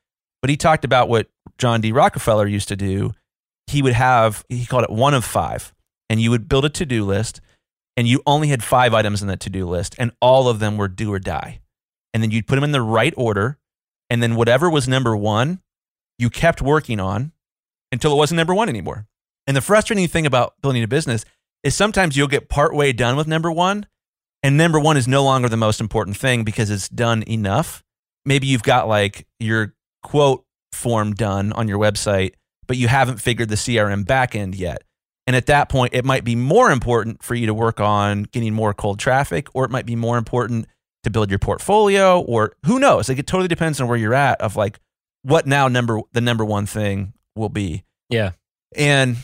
But he talked about what John D. Rockefeller used to do. He would have, he called it one of five, and you would build a to do list, and you only had five items in that to do list, and all of them were do or die. And then you'd put them in the right order, and then whatever was number one, you kept working on until it wasn't number one anymore. And the frustrating thing about building a business is sometimes you'll get partway done with number one, and number one is no longer the most important thing because it's done enough. Maybe you've got like your quote form done on your website, but you haven't figured the CRM backend yet. And at that point, it might be more important for you to work on getting more cold traffic, or it might be more important to build your portfolio, or who knows? Like it totally depends on where you're at of like what now number the number one thing will be. Yeah. And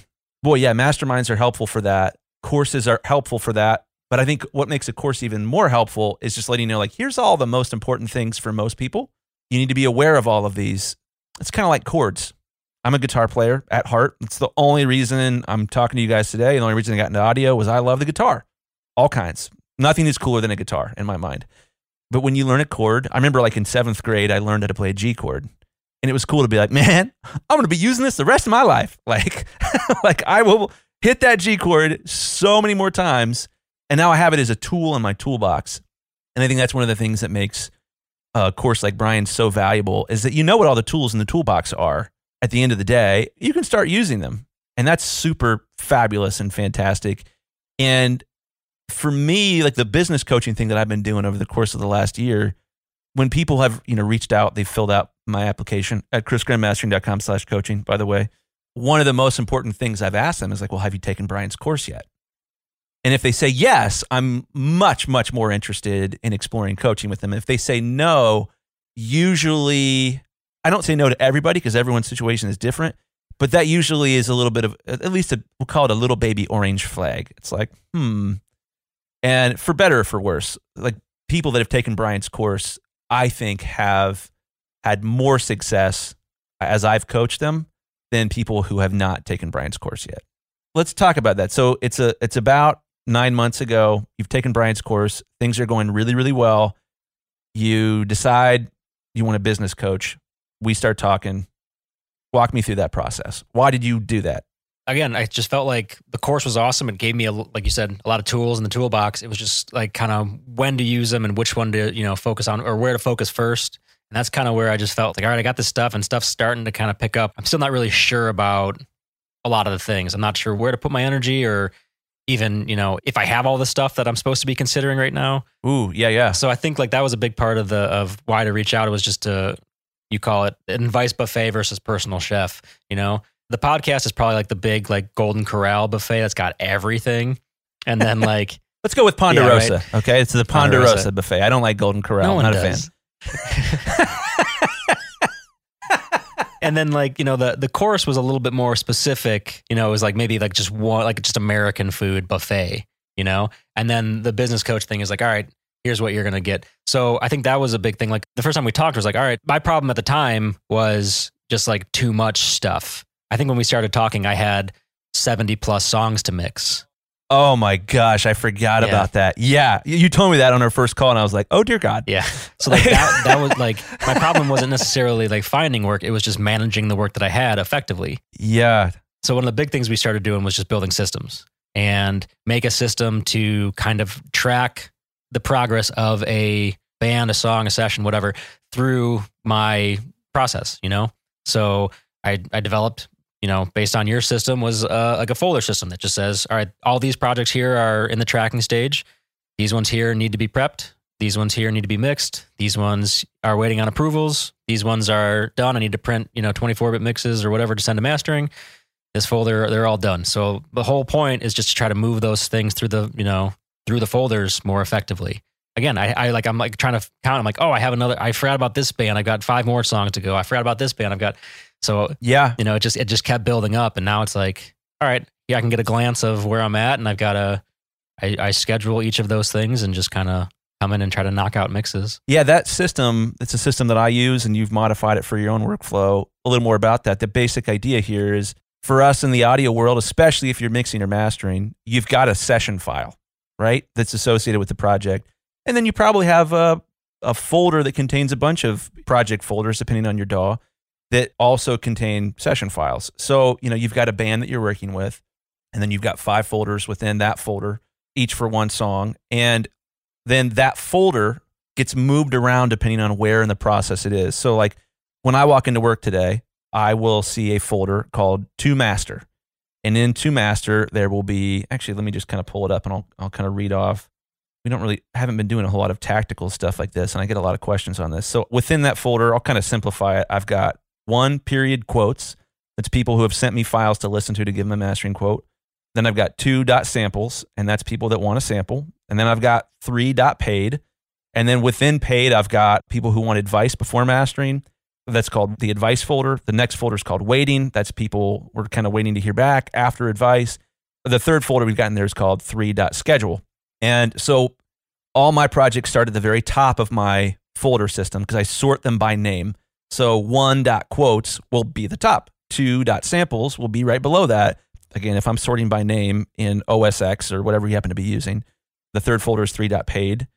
boy, yeah, masterminds are helpful for that. Courses are helpful for that. But I think what makes a course even more helpful is just letting you know, like, here's all the most important things for most people. You need to be aware of all of these. It's kind of like chords. I'm a guitar player at heart. It's the only reason I'm talking to you guys today. The only reason I got into audio was I love the guitar, all kinds. Nothing is cooler than a guitar in my mind. But when you learn a chord, I remember like in seventh grade, I learned how to play a G chord and it was cool to be like, man, I'm going to be using this the rest of my life. <laughs> Like, <laughs> like I will hit that G chord so many more times, and now I have it as a tool in my toolbox. And I think that's one of the things that makes a course like Brian's so valuable is that you know what all the tools in the toolbox are. At the end of the day, you can start using them, and that's super fabulous and fantastic. And for me, like the business coaching thing that I've been doing over the course of the last year, when people have you know reached out, they've filled out my application at chrisgrahammastering.com slash coaching, by the way. One of the most important things I've asked them is like, well, have you taken Brian's course yet? And if they say yes, I'm much, much more interested in exploring coaching with them. If they say no, usually I don't say no to everybody because everyone's situation is different, but that usually is a little bit of, at least a, we'll call it a little baby orange flag. It's like, hmm. And for better or for worse, like people that have taken Brian's course, I think have had more success as I've coached them than people who have not taken Brian's course yet. Let's talk about that. So it's a it's about nine months ago. You've taken Brian's course. Things are going really, really well. You decide you want a business coach. We start talking. Walk me through that process. Why did you do that? Again, I just felt like the course was awesome. It gave me, a, like you said, a lot of tools in the toolbox. It was just like kind of when to use them and which one to, you know, focus on or where to focus first. And that's kind of where I just felt like, all right, I got this stuff and stuff's starting to kind of pick up. I'm still not really sure about a lot of the things. I'm not sure where to put my energy or even, you know, if I have all the stuff that I'm supposed to be considering right now. Ooh, yeah, yeah. So I think like that was a big part of the of why to reach out. It was just to you call it advice buffet versus personal chef. You know, the podcast is probably like the big like Golden Corral buffet that's got everything, and then <laughs> like Let's go with Ponderosa. right. Okay, it's the Ponderosa, Ponderosa. buffet. I don't like Golden Corral. no one not does. a fan. <laughs> and then like you know the the course was a little bit more specific. You know, it was like maybe like just one like just American food buffet. You know, and then the business coach thing is like, all right, here's what you're gonna get. So I think that was a big thing. Like the first time we talked was like, all right, my problem at the time was just like too much stuff. I think when we started talking, I had 70 plus songs to mix. Oh my gosh, I forgot Yeah. about that. Yeah, you you told me that on our first call, and I was like, oh dear God. Yeah. So like that, <laughs> that was like my problem wasn't necessarily like finding work. It was just managing the work that I had effectively. Yeah, So one of the big things we started doing was just building systems and make a system to kind of track the progress of a band, a song, a session, whatever, through my process, you know? So I, I developed, you know, based on your system was uh, like a folder system that just says, all right, all these projects here are in the tracking stage. These ones here need to be prepped. These ones here need to be mixed. These ones are waiting on approvals. These ones are done. I need to print, you know, 24 bit mixes or whatever to send to mastering this folder they're all done so the whole point is just to try to move those things through the you know through the folders more effectively. Again i, I like i'm like trying to count. I'm like oh i have another i forgot about this band. I've got five more songs to go. I forgot about this band. I've got so yeah. you know it just it just kept building up and now it's like all right yeah i can get a glance of where i'm at and i've got a i, I schedule each of those things and just kind of come in and try to knock out mixes. Yeah, that system, it's a system that I use and you've modified it for your own workflow. A little more about that. The basic idea here is for us in the audio world, especially if you're mixing or mastering, you've got a session file, right? That's associated with the project. And then you probably have a, a folder that contains a bunch of project folders, depending on your DAW, that also contain session files. So, you know, you've got a band that you're working with, and then you've got five folders within that folder, each for one song. And then that folder gets moved around depending on where in the process it is. So, like when I walk into work today, I will see a folder called To Master. And in To Master, there will be actually, let me just kind of pull it up and I'll, I'll kind of read off. We don't really, haven't been doing a whole lot of tactical stuff like this, and I get a lot of questions on this. So, within that folder, I'll kind of simplify it. I've got one period quotes. That's people who have sent me files to listen to to give them a mastering quote. Then I've got two dot samples, and that's people that want a sample. And then I've got three dot paid. And then within paid, I've got people who want advice before mastering. That's called the advice folder. The next folder is called waiting. That's people we're kind of waiting to hear back after advice. The third folder we've got in there is called three dot schedule. And so all my projects start at the very top of my folder system because I sort them by name. So one dot quotes will be the top. Two dot samples will be right below that. Again, if I'm sorting by name in OSX or whatever you happen to be using, the third folder is three dot paid.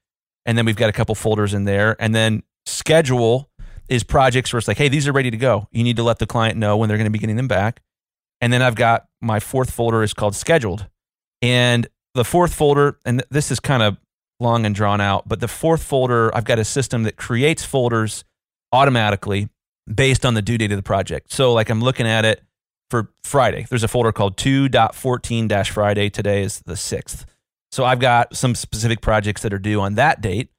And then we've got a couple folders in there. And then schedule is projects where it's like, hey, these are ready to go. You need to let the client know when they're going to be getting them back. And then I've got my fourth folder is called scheduled. And the fourth folder, and this is kind of long and drawn out, but the fourth folder, I've got a system that creates folders automatically based on the due date of the project. So, like, I'm looking at it for Friday. There's a folder called 2.14 Friday. Today is the 6th. So, I've got some specific projects that are due on that date.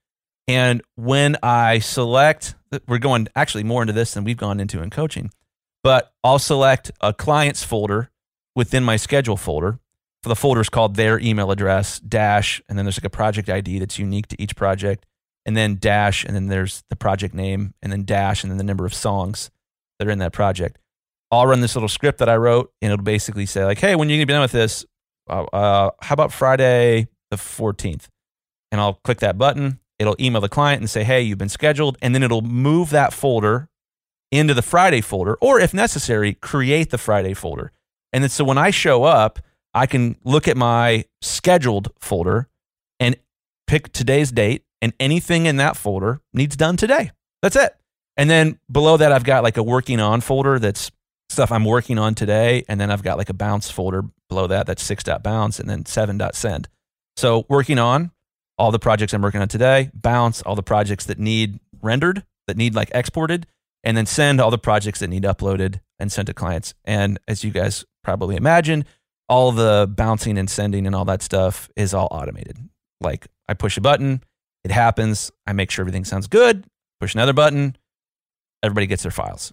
And when I select, we're going actually more into this than we've gone into in coaching, but I'll select a client's folder within my schedule folder. For the folder is called their email address dash, and then there's like a project ID that's unique to each project, and then dash, and then there's the project name, and then dash, and then the number of songs that are in that project. I'll run this little script that I wrote, and it'll basically say like, "Hey, when you gonna be done with this? Uh, uh, how about Friday the 14th?" And I'll click that button. It'll email the client and say, "Hey, you've been scheduled," and then it'll move that folder into the Friday folder, or if necessary, create the Friday folder. And then so when I show up, I can look at my scheduled folder and pick today's date, and anything in that folder needs done today. That's it. And then below that, I've got like a working on folder that's stuff I'm working on today. And then I've got like a bounce folder below that that's six dot bounce and then seven dot send. So working on all the projects I'm working on today, bounce all the projects that need rendered, that need like exported, and then send all the projects that need uploaded and sent to clients. And as you guys probably imagine, all the bouncing and sending and all that stuff is all automated. Like I push a button, it happens. I make sure everything sounds good. Push another button, everybody gets their files.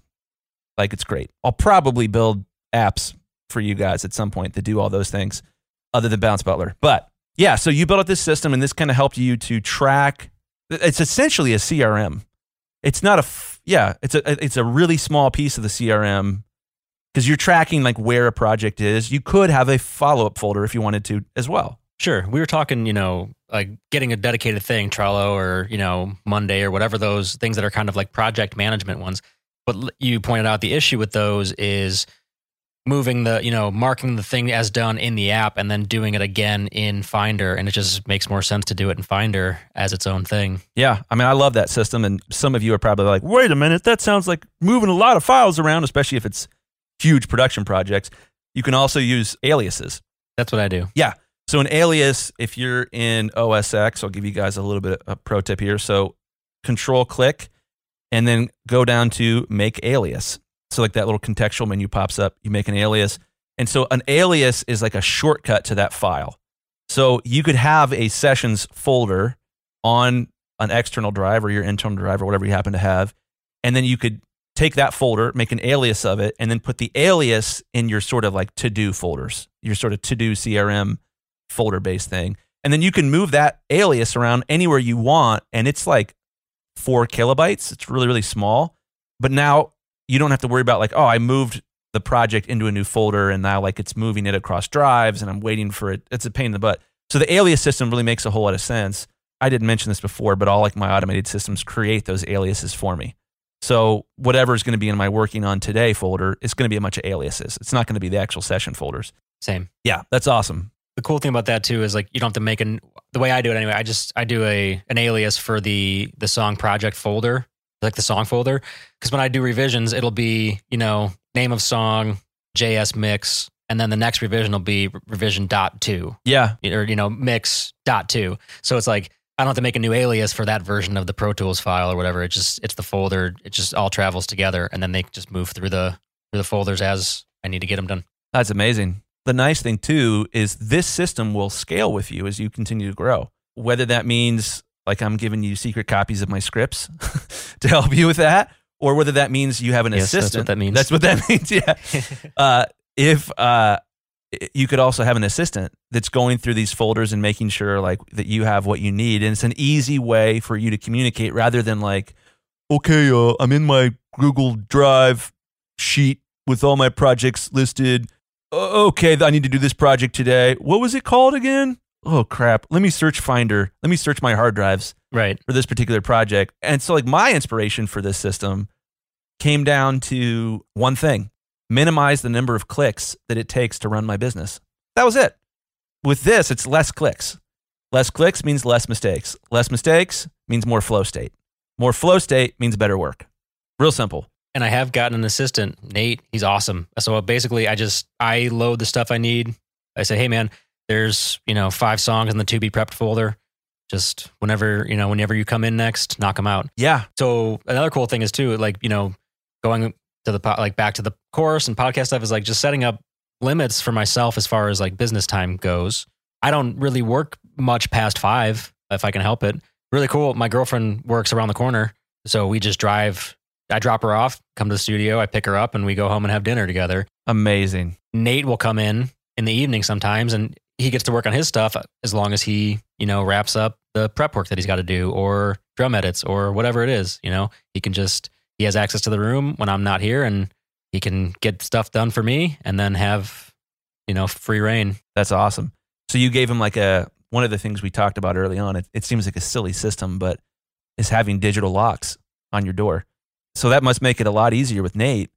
Like it's great. I'll probably build apps for you guys at some point that do all those things other than Bounce Butler. But yeah, so you built up this system and this kind of helped you to track. It's essentially a CRM. It's not a, yeah, it's a, it's a really small piece of the CRM because you're tracking like where a project is. You could have a follow up folder if you wanted to as well. Sure. We were talking, you know, like getting a dedicated thing, Trello or, you know, Monday or whatever those things that are kind of like project management ones. But you pointed out the issue with those is moving the, you know, marking the thing as done in the app and then doing it again in Finder. And it just makes more sense to do it in Finder as its own thing. Yeah, I mean, I love that system, and some of you are probably like, "Wait a minute, that sounds like moving a lot of files around, especially if it's huge production projects." You can also use aliases. That's what I do. Yeah. So an alias, if you're in OS X, I'll give you guys a little bit of a pro tip here. So control click and then go down to make alias. So like that little contextual menu pops up, you make an alias. And so an alias is like a shortcut to that file. So you could have a sessions folder on an external drive or your internal drive or whatever you happen to have. And then you could take that folder, make an alias of it, and then put the alias in your sort of like to do folders, your sort of to do CRM folder based thing. And then you can move that alias around anywhere you want. And it's like four kilobytes. It's really, really small. But now you don't have to worry about like, oh, I moved the project into a new folder and now like it's moving it across drives and I'm waiting for it. It's a pain in the butt. So the alias system really makes a whole lot of sense. I didn't mention this before, but all like my automated systems create those aliases for me. So whatever is going to be in my working on today folder it's going to be a bunch of aliases. It's not going to be the actual session folders. Same. Yeah, that's awesome. the cool thing about that too is like you don't have to make an the way I do it anyway. I just I do a an alias for the the song project folder, like the song folder, because when I do revisions, it'll be you know name of song, JS mix, and then the next revision will be revision dot two Yeah, or you know mix dot two. So it's like I don't have to make a new alias for that version of the Pro Tools file or whatever. It just it's the folder. It just all travels together, and then they just move through the through the folders as I need to get them done. That's amazing. The nice thing too is this system will scale with you as you continue to grow. Whether that means like I'm giving you secret copies of my scripts <laughs> to help you with that, or whether that means you have an Yes, that's what assistant. that means. That's what that <laughs> means. Yeah. <laughs> uh, if uh, you could also have an assistant that's going through these folders and making sure like that you have what you need, and it's an easy way for you to communicate rather than like, okay, uh, I'm in my Google Drive sheet with all my projects listed. Okay, I need to do this project today. What was it called again? Oh crap! Let me search Finder. Let me search my hard drives right. for this particular project. And so, like, my inspiration for this system came down to one thing minimize the number of clicks that it takes to run my business. That was it. With this, it's less clicks. Less clicks means less mistakes. Less mistakes means more flow state. More flow state means better work. Real simple. and I have gotten an assistant, Nate. He's awesome. So basically, I just I load the stuff I need. I say, hey man, there's you know five songs in the to be prepped folder. Just whenever you know whenever you come in next, knock them out. Yeah. So another cool thing is too, like you know, going to the po- like back to the course and podcast stuff is like just setting up limits for myself as far as like business time goes. I don't really work much past five if I can help it. Really cool. My girlfriend works around the corner, so we just drive. I drop her off, come to the studio, I pick her up, and we go home and have dinner together. Amazing. Nate will come in in the evening sometimes, and he gets to work on his stuff as long as he, you know, wraps up the prep work that he's got to do, or drum edits, or whatever it is. You know, he can just he has access to the room when I'm not here, and he can get stuff done for me, and then have, you know, free reign. That's awesome. So you gave him like a one of the things we talked about early on. It, it seems like a silly system, but is having digital locks on your door. So that must make it a lot easier with Nate.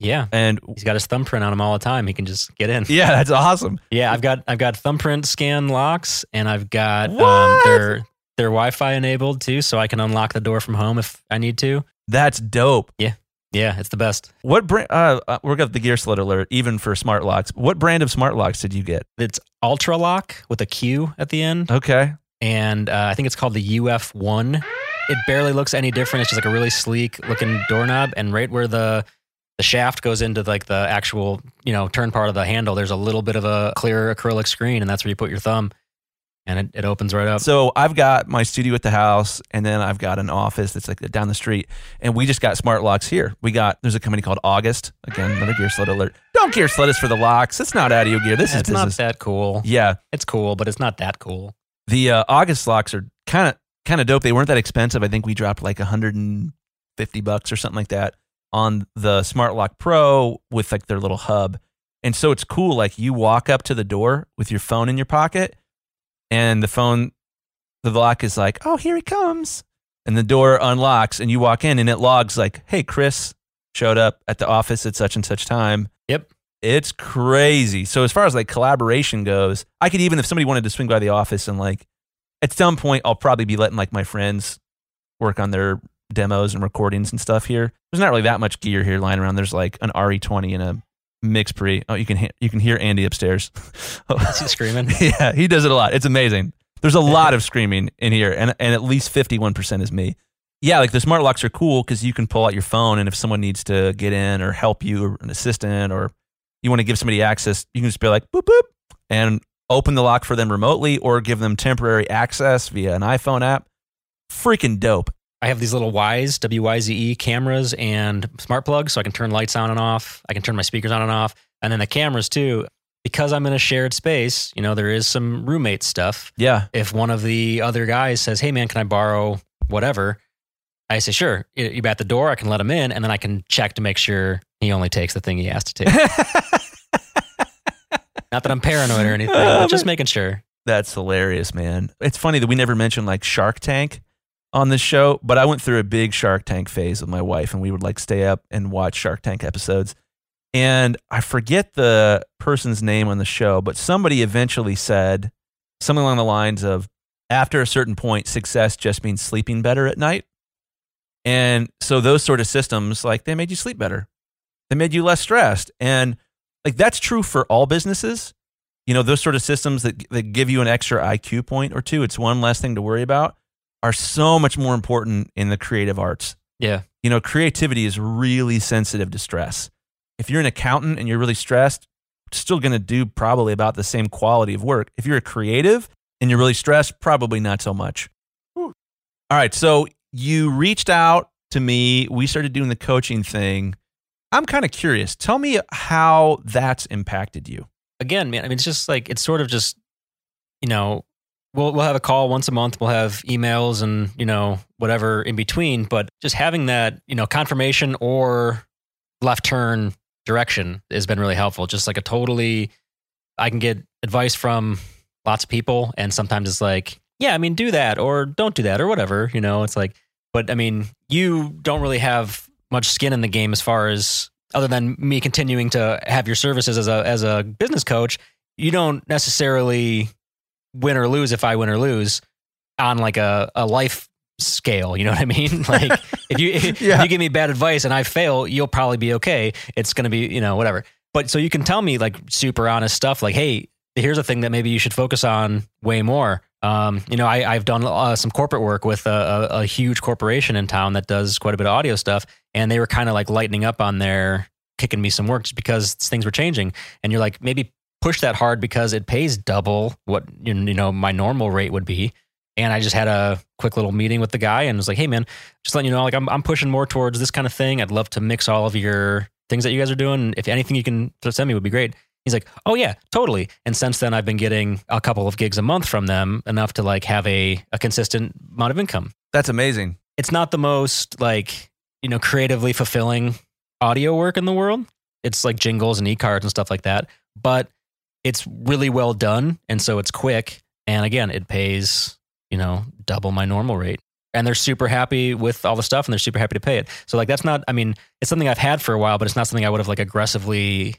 Yeah, And he's got his thumbprint on him all the time. He can just get in. yeah, that's awesome. Yeah, I've got I've got thumbprint scan locks, and I've got um, What? their their Wi-Fi enabled too, so I can unlock the door from home if I need to. That's dope. Yeah, yeah, it's the best. What brand? Uh, uh, we're got the gear slut alert, even for smart locks. What brand of smart locks did you get? It's Ultraloq with a Q at the end, Okay. and uh, I think it's called the UF One. It barely looks any different. It's just like a really sleek looking doorknob, and right where the the shaft goes into like the actual you know turn part of the handle, there's a little bit of a clear acrylic screen, and that's where you put your thumb. and it, it opens right up. So I've got my studio at the house, and then I've got an office that's like down the street, and we just got smart locks here. We got there's a company called August. Again, another gear slut alert. Don't gear slut us for the locks. It's not audio gear. This is it's not that cool. yeah, It's cool, but it's not that cool. the uh, August locks are kind of kind of dope. They weren't that expensive. I think we dropped like 150 bucks or something like that on the Smart Lock Pro with like their little hub. And so it's cool. Like you walk up to the door with your phone in your pocket, and the phone, the lock is like, "Oh, here he comes," and the door unlocks, and you walk in, and it logs like, "Hey, Chris showed up at the office at such and such time." Yep. It's crazy. So as far as like collaboration goes, I could even if somebody wanted to swing by the office and like at some point I'll probably be letting like my friends work on their demos and recordings and stuff here. There's not really that much gear here lying around. There's like an RE20 and a MixPre. Oh, you can he- you can hear Andy upstairs. <laughs> Is he screaming? <laughs> yeah, he does it a lot. It's amazing. There's a lot of <laughs> screaming in here, and and at least 51% is me. Yeah, like the smart locks are cool because you can pull out your phone, and if someone needs to get in or help you, or an assistant, or you want to give somebody access, you can just be like boop boop and open the lock for them remotely, or give them temporary access via an iPhone app. Freaking dope. I have these little Wyze, W Y Z E cameras and smart plugs, so I can turn lights on and off. I can turn my speakers on and off. And then the cameras too. Because I'm in a shared space, you know, there is some roommate stuff. Yeah, If one of the other guys says, Hey man, can I borrow whatever? I say, Sure. You- You're at the door, I can let him in, and then I can check to make sure he only takes the thing he asked to take. <laughs> Not that I'm paranoid or anything, but <laughs> just making sure. That's hilarious, man. It's funny that we never mentioned like Shark Tank on this show, but I went through a big Shark Tank phase with my wife, and we would like stay up and watch Shark Tank episodes. And I forget the person's name on the show, but somebody eventually said something along the lines of, after a certain point, success just means sleeping better at night. And so those sort of systems, like they made you sleep better. They made you less stressed. And like that's true for all businesses you know those sort of systems that, that give you an extra iq point or two it's one less thing to worry about are so much more important in the creative arts. Yeah. you know creativity is really sensitive to stress. If you're an accountant and you're really stressed still going to do probably about the same quality of work. If you're a creative and you're really stressed probably not so much. All right so you reached out to me. We started doing the coaching thing. I'm kind of curious. Tell me how that's impacted you. Again, man, I mean, it's just like it's sort of just, you know, we'll we'll have a call once a month. We'll have emails and you know whatever in between. But just having that, you know, confirmation or left turn direction has been really helpful. Just like a totally, I can get advice from lots of people, and sometimes it's like, yeah, I mean, do that or don't do that or whatever. You know, it's like, but I mean, you don't really have much skin in the game as far as other than me continuing to have your services as a as a business coach, you don't necessarily win or lose if I win or lose on like a, a life scale. You know what I mean? <laughs> Like if you if <laughs> Yeah. you give me bad advice and I fail, you'll probably be okay. It's gonna be, you know, whatever. But so you can tell me like super honest stuff like, hey, here's a thing that maybe you should focus on way more. Um, you know, I, I've done uh, some corporate work with a, a, a huge corporation in town that does quite a bit of audio stuff, and they were kind of like lightening up on their kicking me some work just because things were changing. And you're like, maybe push that hard because it pays double what you know my normal rate would be. And I just had a quick little meeting with the guy and was like, hey man, just letting you know, like I'm I'm pushing more towards this kind of thing. I'd love to mix all of your things that you guys are doing. If anything you can send me would be great. He's like, oh yeah, totally. And since then, I've been getting a couple of gigs a month from them, enough to like have a a consistent amount of income. That's amazing. It's not the most like you know creatively fulfilling audio work in the world. It's like jingles and e cards and stuff like that, but it's really well done, and so it's quick. And again, it pays you know double my normal rate. And they're super happy with all the stuff, and they're super happy to pay it. So like that's not. I mean, it's something I've had for a while, but it's not something I would have like aggressively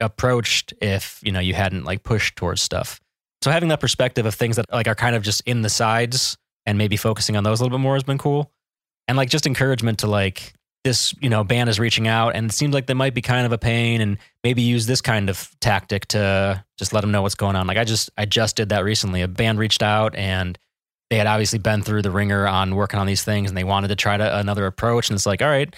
approached if you know you hadn't like pushed towards stuff. So having that perspective of things that like are kind of just in the sides and maybe focusing on those a little bit more has been cool. And like just encouragement to like this, you know, band is reaching out and it seems like they might be kind of a pain and maybe use this kind of tactic to just let them know what's going on. Like I just I just did that recently. A band reached out and they had obviously been through the ringer on working on these things and they wanted to try to another approach and it's like, all right,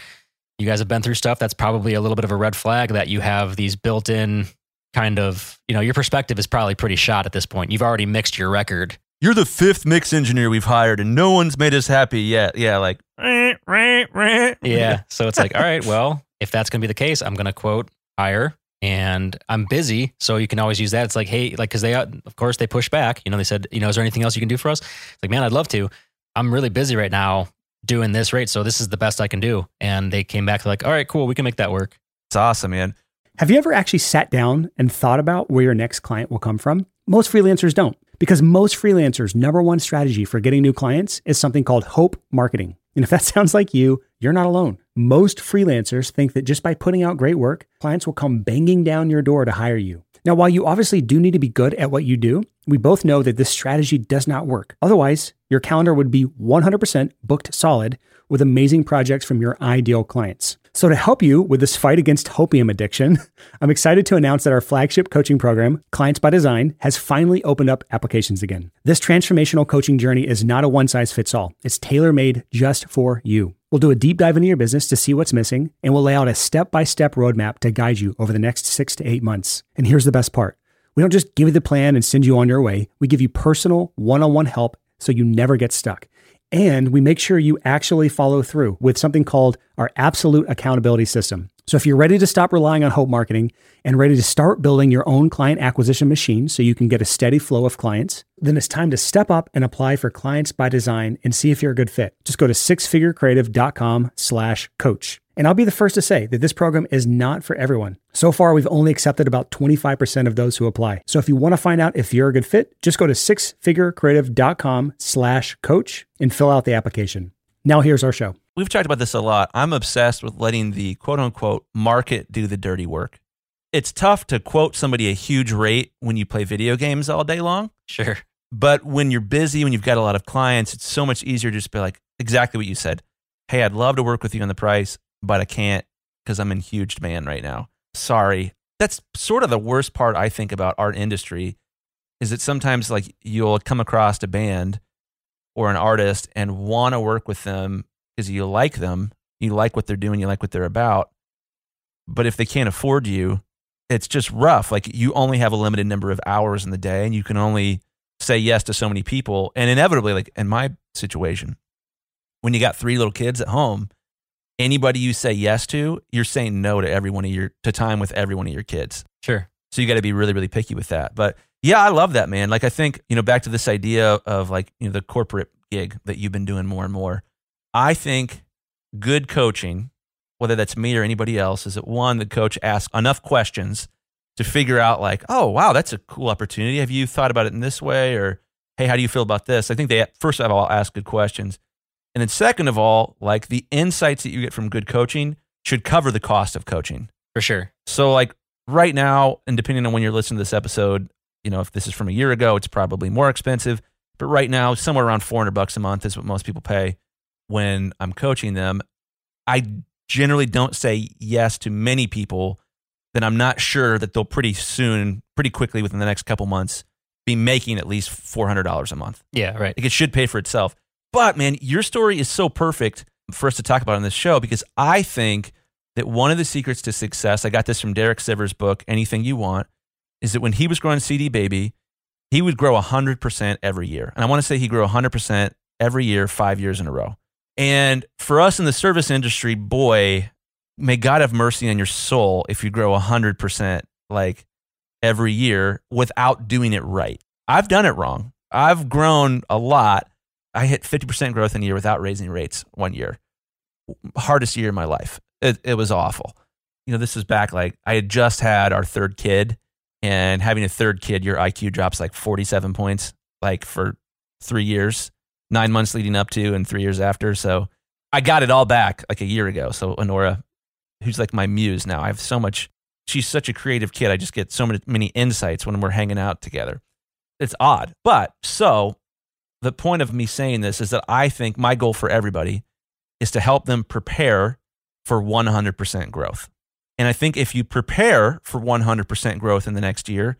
you guys have been through stuff that's probably a little bit of a red flag that you have these built-in kind of, you know, your perspective is probably pretty shot at this point. You've already mixed your record you're the fifth mix engineer we've hired and no one's made us happy yet. Yeah, like, <laughs> Yeah. So it's like, all right, <laughs> well, if that's going to be the case, I'm going to quote hire and I'm busy. So you can always use that. It's like, hey, like, cause they, uh, of course, they push back. You know, they said, you know, is there anything else you can do for us? It's like, man, I'd love to. I'm really busy right now doing this rate. So this is the best I can do. And they came back like, all right, cool. We can make that work. it's awesome, man. Have you ever actually sat down and thought about where your next client will come from? Most freelancers don't, because most freelancers' number one strategy for getting new clients is something called hope marketing. And if that <laughs> sounds like you, you're not alone. Most freelancers think that just by putting out great work, clients will come banging down your door to hire you. Now, while you obviously do need to be good at what you do, we both know that this strategy does not work. Otherwise, your calendar would be 100% booked solid with amazing projects from your ideal clients. So, to help you with this fight against hopium addiction, <laughs> I'm excited to announce that our flagship coaching program, Clients by Design, has finally opened up applications again. This transformational coaching journey is not a one size fits all, it's tailor made just for you. We'll do a deep dive into your business to see what's missing, and we'll lay out a step by step roadmap to guide you over the next six to eight months. And here's the best part we don't just give you the plan and send you on your way, we give you personal one on one help so you never get stuck. And we make sure you actually follow through with something called our absolute accountability system. So if you're ready to stop relying on hope marketing and ready to start building your own client acquisition machine so you can get a steady flow of clients, then it's time to step up and apply for clients by design and see if you're a good fit. Just go to sixfigurecreative.com slash coach. And I'll be the first to say that this program is not for everyone. So far, we've only accepted about 25% of those who apply. So if you want to find out if you're a good fit, just go to sixfigurecreative.com slash coach and fill out the application. Now here's our show. We've talked about this a lot. I'm obsessed with letting the quote unquote market do the dirty work. It's tough to quote somebody a huge rate when you play video games all day long. Sure. But when you're busy, when you've got a lot of clients, it's so much easier to just be like, exactly what you said. Hey, I'd love to work with you on the price, but I can't because I'm in huge demand right now. Sorry. That's sort of the worst part I think about art industry is that sometimes like you'll come across a band or an artist and want to work with them because you like them, you like what they're doing, you like what they're about. But if they can't afford you, it's just rough. Like you only have a limited number of hours in the day and you can only say yes to so many people. And inevitably, like in my situation, when you got three little kids at home, anybody you say yes to, you're saying no to every one of your to time with every one of your kids. Sure. So you got to be really, really picky with that. But yeah, I love that, man. Like I think, you know, back to this idea of like, you know, the corporate gig that you've been doing more and more. I think good coaching, whether that's me or anybody else, is that one, the coach asks enough questions to figure out like, oh wow, that's a cool opportunity. Have you thought about it in this way? Or hey, how do you feel about this? I think they first of all ask good questions. And then second of all, like the insights that you get from good coaching should cover the cost of coaching. For sure. So like right now, and depending on when you're listening to this episode, you know, if this is from a year ago, it's probably more expensive. But right now, somewhere around 400 bucks a month is what most people pay when I'm coaching them. I generally don't say yes to many people that I'm not sure that they'll pretty soon, pretty quickly within the next couple months, be making at least $400 a month. Yeah. Right. Like it should pay for itself. But man, your story is so perfect for us to talk about on this show because I think that one of the secrets to success, I got this from Derek Sivers' book, Anything You Want, is that when he was growing CD Baby, he would grow 100% every year. And I want to say he grew 100% every year, five years in a row. And for us in the service industry, boy, may God have mercy on your soul if you grow 100% like every year without doing it right. I've done it wrong. I've grown a lot. I hit 50% growth in a year without raising rates one year. Hardest year of my life. It, it was awful. You know, this is back like I had just had our third kid, and having a third kid, your IQ drops like 47 points, like for three years, nine months leading up to, and three years after. So I got it all back like a year ago. So Honora, who's like my muse now, I have so much. She's such a creative kid. I just get so many, many insights when we're hanging out together. It's odd. But so the point of me saying this is that I think my goal for everybody is to help them prepare for 100% growth. And I think if you prepare for 100% growth in the next year,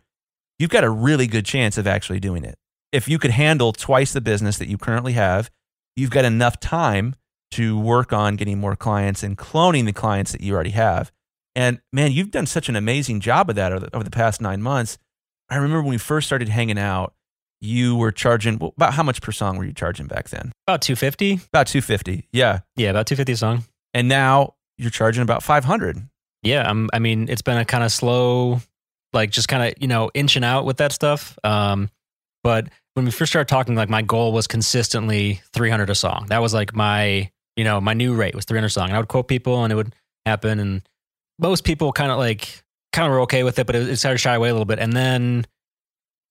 you've got a really good chance of actually doing it. If you could handle twice the business that you currently have, you've got enough time to work on getting more clients and cloning the clients that you already have. And man, you've done such an amazing job of that over the, past nine months. I remember when we first started hanging out, you were charging well, about how much per song were you charging back then? About 250. About 250. Yeah. Yeah, about 250 a song. And now you're charging about 500. Yeah, I'm, I mean, it's been a kind of slow, like just kind of, you know, inching out with that stuff. Um, but when we first started talking, like my goal was consistently 300 a song. That was like my, you know, my new rate was 300 a song. And I would quote people and it would happen. And most people kind of like, kind of were okay with it, but it, it started to shy away a little bit. And then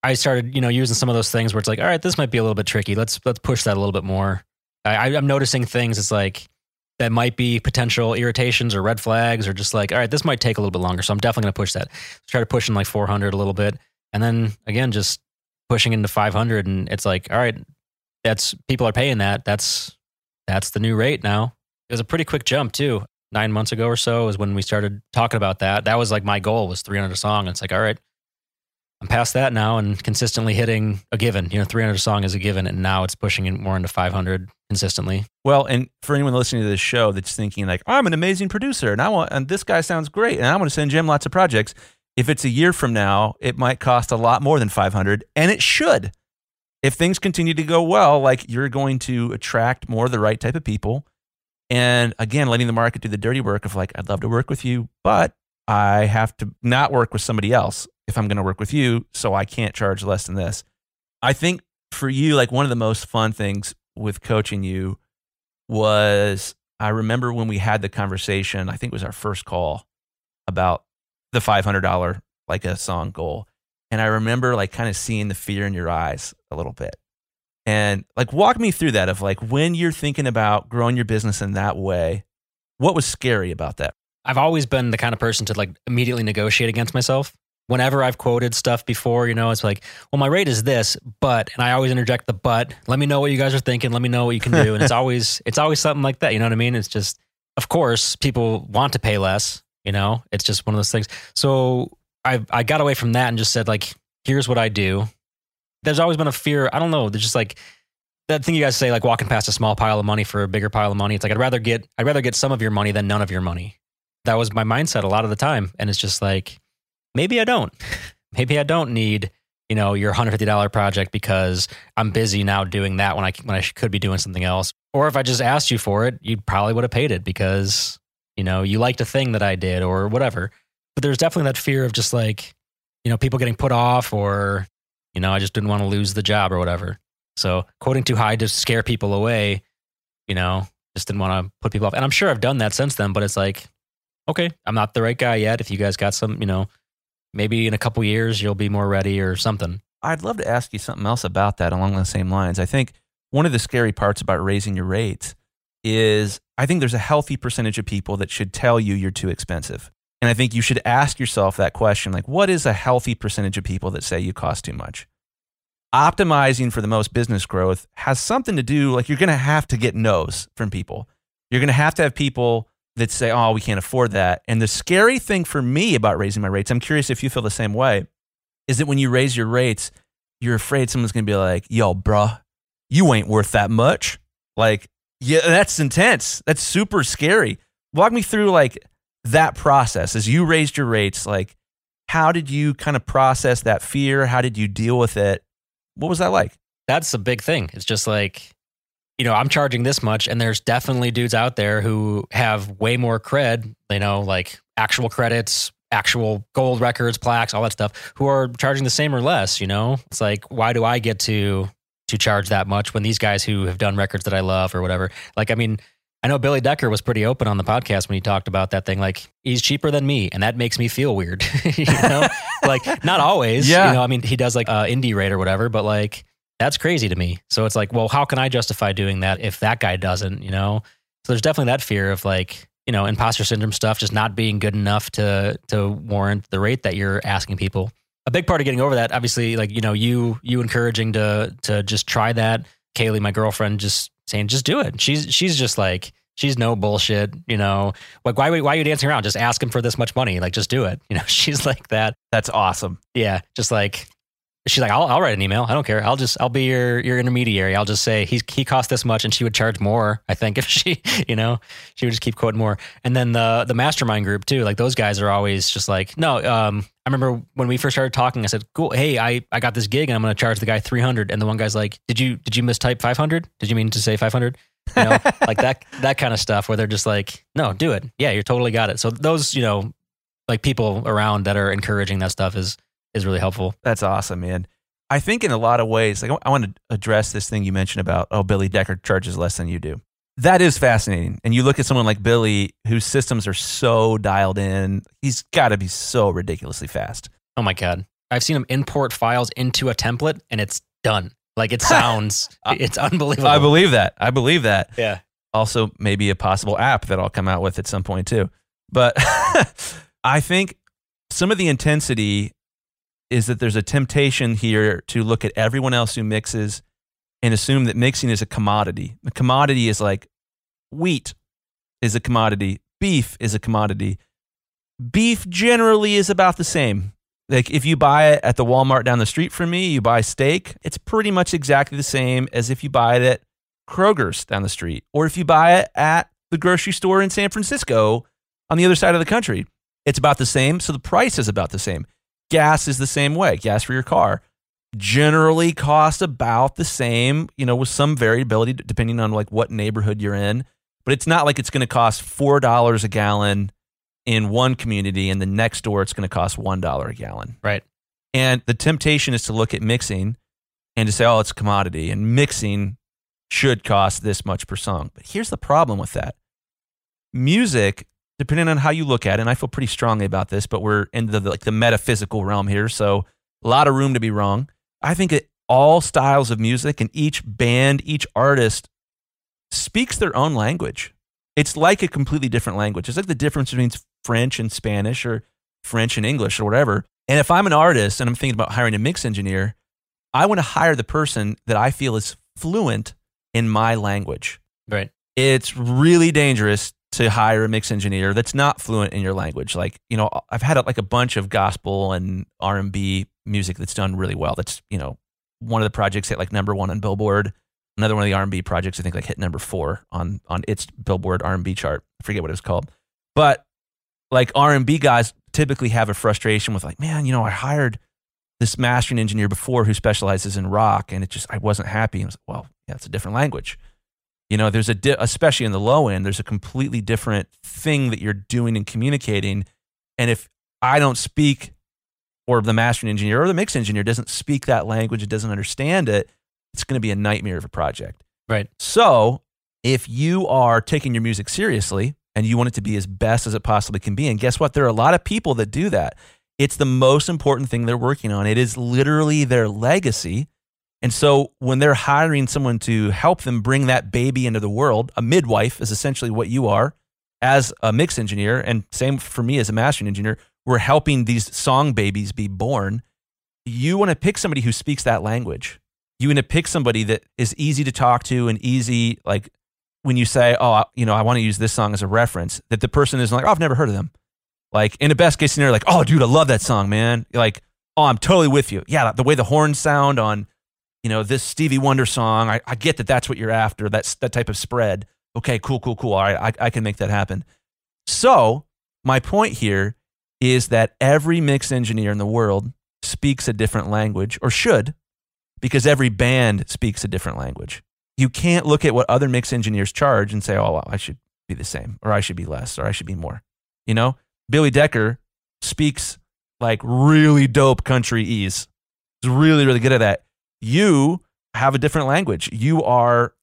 I started, you know, using some of those things where it's like, all right, this might be a little bit tricky. Let's, let's push that a little bit more. I, I'm noticing things. It's like, that might be potential irritations or red flags or just like, all right, this might take a little bit longer. So I'm definitely going to push that. Try to push in like 400 a little bit. And then again, just pushing into 500. And it's like, all right, that's people are paying that. That's, that's the new rate now. It was a pretty quick jump too. Nine months ago or so is when we started talking about that. That was like my goal was 300 a song. It's like, all right, I'm past that now and consistently hitting a given. You know, 300 a song is a given, and now it's pushing it more into 500 consistently. Well, and for anyone listening to this show that's thinking like, I'm an amazing producer, and I want, and this guy sounds great, and I want to send Jim lots of projects. If it's a year from now, it might cost a lot more than 500, and it should. If things continue to go well, like you're going to attract more of the right type of people. And again, letting the market do the dirty work of like, I'd love to work with you, but I have to not work with somebody else if I'm going to work with you. So I can't charge less than this. I think for you, like one of the most fun things with coaching you was I remember when we had the conversation, I think it was our first call about the $500 like a song goal. And I remember like kind of seeing the fear in your eyes a little bit. And like walk me through that of like when you're thinking about growing your business in that way, what was scary about that? I've always been the kind of person to like immediately negotiate against myself. Whenever I've quoted stuff before, you know, it's like, well, my rate is this, but, and I always interject the but. Let me know what you guys are thinking. Let me know what you can do. And it's <laughs> always, it's always something like that. You know what I mean? It's just, of course, people want to pay less. You know, it's just one of those things. So I I got away from that and just said like, here's what I do. There's always been a fear. I don't know. There's just like that thing you guys say, like walking past a small pile of money for a bigger pile of money. It's like I'd rather get I'd rather get some of your money than none of your money. That was my mindset a lot of the time, and it's just like maybe I don't. <laughs> maybe I don't need you know your hundred fifty dollar project because I'm busy now doing that when I when I could be doing something else. Or if I just asked you for it, you probably would have paid it because you know you liked a thing that I did or whatever. But there's definitely that fear of just like you know people getting put off or you know I just didn't want to lose the job or whatever. So quoting too high to scare people away, you know, just didn't want to put people off. And I'm sure I've done that since then, but it's like, okay, I'm not the right guy yet. If you guys got some, you know, maybe in a couple years you'll be more ready or something. I'd love to ask you something else about that along the same lines. I think one of the scary parts about raising your rates is I think there's a healthy percentage of people that should tell you you're too expensive. And I think you should ask yourself that question like, what is a healthy percentage of people that say you cost too much? Optimizing for the most business growth has something to do, like, you're going to have to get no's from people. You're going to have to have people that say, oh, we can't afford that. And the scary thing for me about raising my rates, I'm curious if you feel the same way, is that when you raise your rates, you're afraid someone's going to be like, yo, bruh, you ain't worth that much. Like, yeah, that's intense. That's super scary. Walk me through like that process as you raised your rates. Like, how did you kind of process that fear? How did you deal with it? What was that like? That's a big thing. It's just like, you know, I'm charging this much, and there's definitely dudes out there who have way more cred, you know, like actual credits, actual gold records, plaques, all that stuff, who are charging the same or less, you know? It's like, why do I get to to charge that much when these guys who have done records that I love or whatever? Like, I mean, I know Billy Decker was pretty open on the podcast when he talked about that thing. Like, he's cheaper than me, and that makes me feel weird. <laughs> you know, <laughs> like not always. Yeah. You know, I mean, he does like uh, indie rate or whatever, but like that's crazy to me. So it's like, well, how can I justify doing that if that guy doesn't? You know, so there's definitely that fear of like, you know, imposter syndrome stuff, just not being good enough to to warrant the rate that you're asking people. A big part of getting over that, obviously, like you know, you you encouraging to to just try that. Kaylee, my girlfriend, just saying, just do it. She's she's just like she's no bullshit. You know, like why why are you dancing around? Just ask him for this much money. Like just do it. <laughs> You know, she's like that. That's awesome. Yeah, just like she's like, I'll, I'll write an email. I don't care. I'll just, I'll be your, your intermediary. I'll just say he's, he cost this much and she would charge more. I think <laughs> if she, you know, she would just keep quoting more. And then the, the mastermind group too, like those guys are always just like, no, um, I remember when we first started talking, I said, cool. Hey, I, I got this gig and I'm going to charge the guy 300. And the one guy's like, did you, did you mistype 500? Did you mean to say 500? You know, <laughs> like that, that kind of stuff where they're just like, no, do it. Yeah, you're totally got it. So those, you know, like people around that are encouraging that stuff is, is really helpful. That's awesome, man. I think in a lot of ways, like I want to address this thing you mentioned about, oh, Billy Decker charges less than you do. That is fascinating. And you look at someone like Billy, whose systems are so dialed in, he's got to be so ridiculously fast. Oh my God. I've seen him import files into a template and it's done. Like it sounds, <laughs> it's unbelievable. I believe that. I believe that. Yeah. Also, maybe a possible app that I'll come out with at some point too. But <laughs> I think some of the intensity is that there's a temptation here to look at everyone else who mixes and assume that mixing is a commodity. A commodity is like wheat is a commodity, beef is a commodity. Beef generally is about the same. Like if you buy it at the Walmart down the street from me, you buy steak, it's pretty much exactly the same as if you buy it at Kroger's down the street or if you buy it at the grocery store in San Francisco on the other side of the country. It's about the same, so the price is about the same. Gas is the same way. Gas for your car generally costs about the same, you know, with some variability depending on like what neighborhood you're in. But it's not like it's going to cost four dollars a gallon in one community, and the next door it's going to cost one dollar a gallon. Right. And the temptation is to look at mixing and to say, oh, it's a commodity, and mixing should cost this much per song. But here's the problem with that: music depending on how you look at it, and I feel pretty strongly about this, but we're in the like the metaphysical realm here, so a lot of room to be wrong. I think that all styles of music and each band, each artist speaks their own language. It's like a completely different language. It's like the difference between French and Spanish or French and English or whatever. And if I'm an artist and I'm thinking about hiring a mix engineer, I want to hire the person that I feel is fluent in my language. Right. It's really dangerous to hire a mix engineer that's not fluent in your language. Like, you know, I've had like a bunch of gospel and R&B music that's done really well. That's, you know, one of the projects hit like number 1 on Billboard. Another one of the R&B projects I think like hit number 4 on on its Billboard R&B chart. I forget what it was called. But like R&B guys typically have a frustration with like, man, you know, I hired this mastering engineer before who specializes in rock and it just I wasn't happy. And I was like, well, yeah, it's a different language. You know, there's a, di- especially in the low end, there's a completely different thing that you're doing and communicating. And if I don't speak, or the mastering engineer or the mix engineer doesn't speak that language, it doesn't understand it, it's going to be a nightmare of a project. Right. So if you are taking your music seriously and you want it to be as best as it possibly can be, and guess what? There are a lot of people that do that. It's the most important thing they're working on. It is literally their legacy. And so when they're hiring someone to help them bring that baby into the world, a midwife is essentially what you are as a mix engineer. And same for me as a mastering engineer. We're helping these song babies be born. You want to pick somebody who speaks that language. You want to pick somebody that is easy to talk to and easy, like when you say, oh, you know, I want to use this song as a reference, that the person is like, oh, I've never heard of them. Like in a best case scenario, like, oh, dude, I love that song, man. Like, oh, I'm totally with you. Yeah, the way the horns sound on you know, this Stevie Wonder song. I, I get that that's what you're after. That's that type of spread. Okay, cool, cool, cool. All right, I, I can make that happen. So my point here is that every mix engineer in the world speaks a different language, or should, because every band speaks a different language. You can't look at what other mix engineers charge and say, oh, well, I should be the same, or I should be less, or I should be more. You know, Billy Decker speaks like really dope country ease. He's really, really good at that you have a different language. You are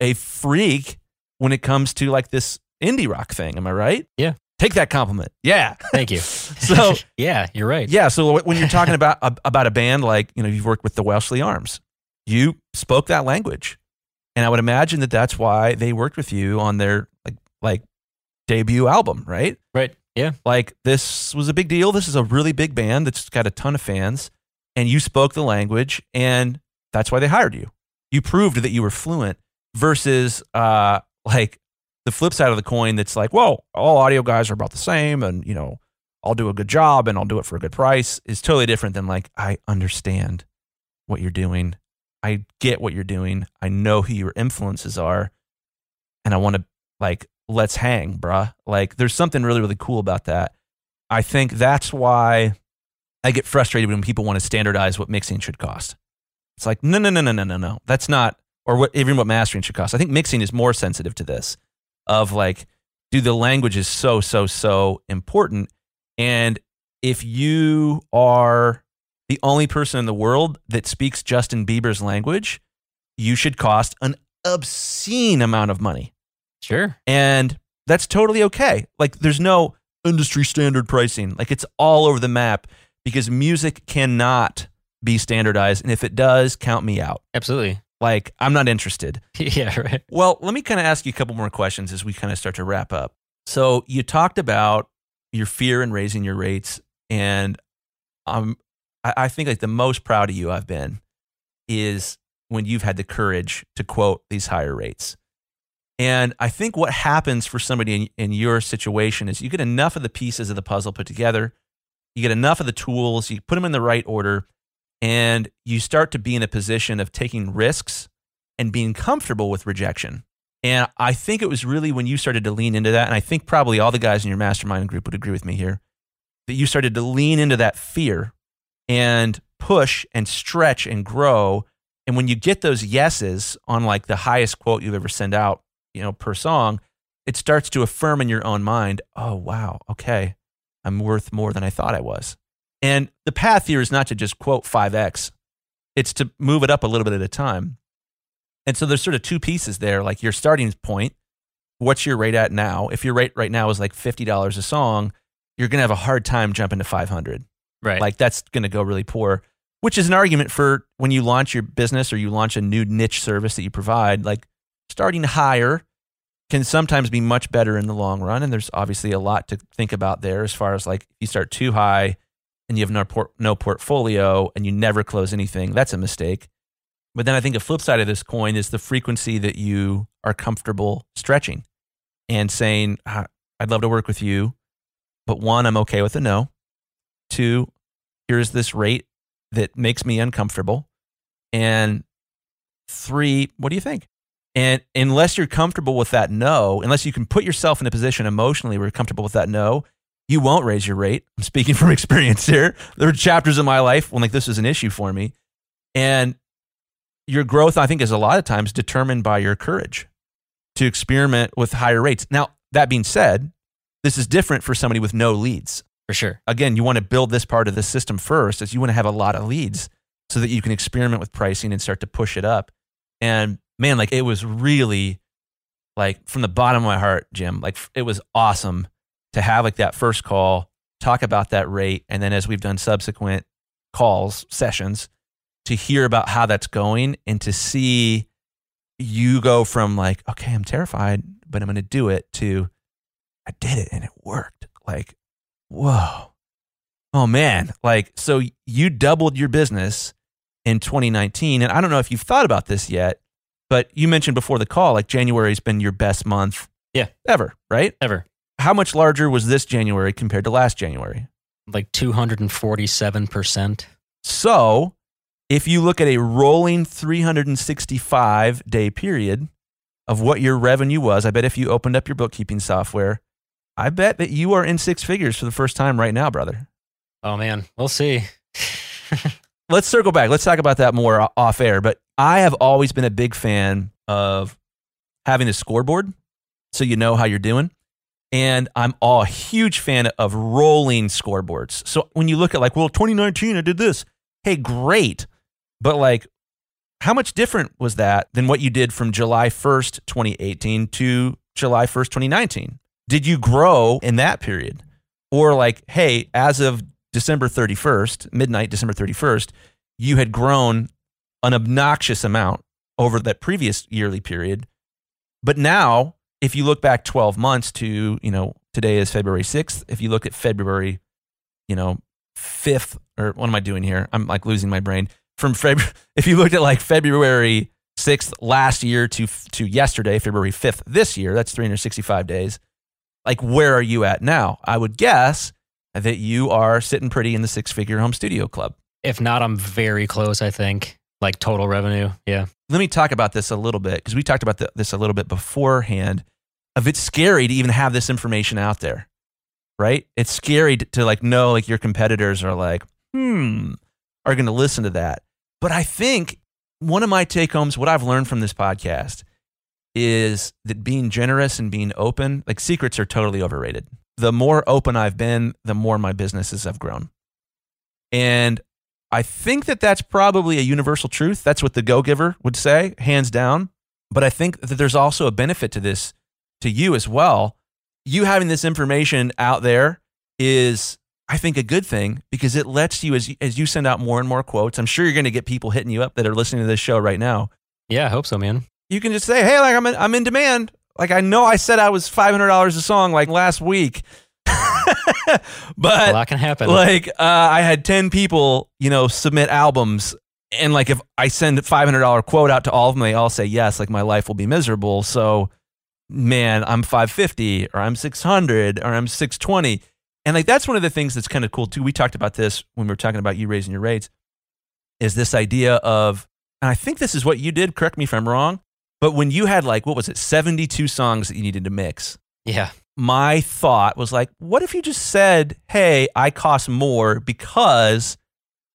a freak when it comes to like this indie rock thing. Am I right? Yeah. Take that compliment. Yeah. Thank you. <laughs> so <laughs> yeah, you're right. Yeah. So when you're talking <laughs> about about a band like you know you've worked with the Welshly Arms, you spoke that language, and I would imagine that that's why they worked with you on their like like debut album, right? Right. Yeah. Like this was a big deal. This is a really big band that's got a ton of fans and you spoke the language, and that's why they hired you. You proved that you were fluent versus uh, like the flip side of the coin that's like, well, all audio guys are about the same, and you know, I'll do a good job and I'll do it for a good price is totally different than like, I understand what you're doing. I get what you're doing. I know who your influences are. And I want to, like, let's hang, bruh. Like, there's something really, really cool about that. I think that's why I get frustrated when people want to standardize what mixing should cost. It's like, no, no, no, no, no, no, no. That's not, or what, even what mastering should cost. I think mixing is more sensitive to this of like, dude, the language is so, so, so important. And if you are the only person in the world that speaks Justin Bieber's language, you should cost an obscene amount of money. Sure. And that's totally okay. Like there's no industry standard pricing. Like it's all over the map because music cannot be standardized. And if it does, count me out. Absolutely. Like I'm not interested. <laughs> yeah, right. Well, let me kind of ask you a couple more questions as we kind of start to wrap up. So you talked about your fear in raising your rates, and um, I, I think like the most proud of you I've been is when you've had the courage to quote these higher rates. And I think what happens for somebody in, in your situation is you get enough of the pieces of the puzzle put together, you get enough of the tools, you put them in the right order, and you start to be in a position of taking risks and being comfortable with rejection. And I think it was really when you started to lean into that, and I think probably all the guys in your mastermind group would agree with me here, that you started to lean into that fear and push and stretch and grow. And when you get those yeses on like the highest quote you've ever sent out, you know, per song, it starts to affirm in your own mind, oh, wow, okay, I'm worth more than I thought I was. And the path here is not to just quote 5x, it's to move it up a little bit at a time. And so there's sort of two pieces there like your starting point, what's your rate at now? If your rate right now is like $50 a song, you're going to have a hard time jumping to 500. Right. Like that's going to go really poor, which is an argument for when you launch your business or you launch a new niche service that you provide, like starting higher can sometimes be much better in the long run. And there's obviously a lot to think about there as far as like you start too high and you have no, no portfolio and you never close anything, that's a mistake. But then I think a flip side of this coin is the frequency that you are comfortable stretching and saying, "Ah, I'd love to work with you, but one, I'm okay with a no. Two, here's this rate that makes me uncomfortable. And three, what do you think? And unless you're comfortable with that no, unless you can put yourself in a position emotionally where you're comfortable with that no, you won't raise your rate. I'm speaking <laughs> from experience here. There were chapters in my life when like this was an issue for me. And your growth, I think, is a lot of times determined by your courage to experiment with higher rates. Now, that being said, this is different for somebody with no leads. For sure. Again, you want to build this part of the system first, as you want to have a lot of leads so that you can experiment with pricing and start to push it up. And man, like it was really like from the bottom of my heart, Jim, like it was awesome to have like that first call, talk about that rate, and then as we've done subsequent calls, sessions, to hear about how that's going and to see you go from like, okay, I'm terrified, but I'm going to do it to I did it and it worked. Like, whoa. Oh man. Like, so you doubled your business in 2019. And I don't know if you've thought about this yet, but you mentioned before the call, like January's been your best month Yeah. ever, right? Ever. How much larger was this January compared to last January? Like 247%. So, if you look at a rolling 365 day period of what your revenue was, I bet if you opened up your bookkeeping software, I bet that you are in six figures for the first time right now, brother. Oh, man. We'll see. <laughs> Let's circle back. Let's talk about that more off air. But I have always been a big fan of having a scoreboard so you know how you're doing. And I'm all a huge fan of rolling scoreboards. So when you look at like, well, 2019, I did this. Hey, great. But like, how much different was that than what you did from July 1st, 2018 to July 1st, 2019? Did you grow in that period? Or like, hey, as of December 31st, midnight, December 31st, you had grown an obnoxious amount over that previous yearly period. But now, if you look back 12 months to, you know, today is February 6th, if you look at February, you know, 5th, or what am I doing here? I'm like losing my brain. From February, <laughs> if you looked at like February 6th last year to, to yesterday, February 5th this year, that's 365 days. Like, where are you at now? I would guess that you are sitting pretty in the six figure home studio club. If not, I'm very close. I think like total revenue. Yeah. Let me talk about this a little bit because we talked about the, this a little bit beforehand. Of it's scary to even have this information out there, right? It's scary to, to like know like your competitors are like, hmm, are going to listen to that. But I think one of my take homes, what I've learned from this podcast, is that being generous and being open, like secrets are totally overrated. The more open I've been, the more my businesses have grown. And I think that that's probably a universal truth. That's what the Go Giver would say, hands down. But I think that there's also a benefit to this to you as well. You having this information out there is, I think, a good thing because it lets you, as you, as you send out more and more quotes, I'm sure you're going to get people hitting you up that are listening to this show right now. Yeah, I hope so, man. You can just say, hey, like I'm in, I'm in demand. Like I know I said I was $500 a song like last week. But a lot can happen. Like uh, I had 10 people, you know, submit albums and like if I send a $500 quote out to all of them, they all say yes, like my life will be miserable. So man, I'm 550 or I'm 600 or I'm 620. And like that's one of the things that's kind of cool too. We talked about this when we were talking about you raising your rates is this idea of and I think this is what you did, correct me if I'm wrong, but when you had like what was it, 72 songs that you needed to mix. Yeah. My thought was like, what if you just said, "Hey, I cost more because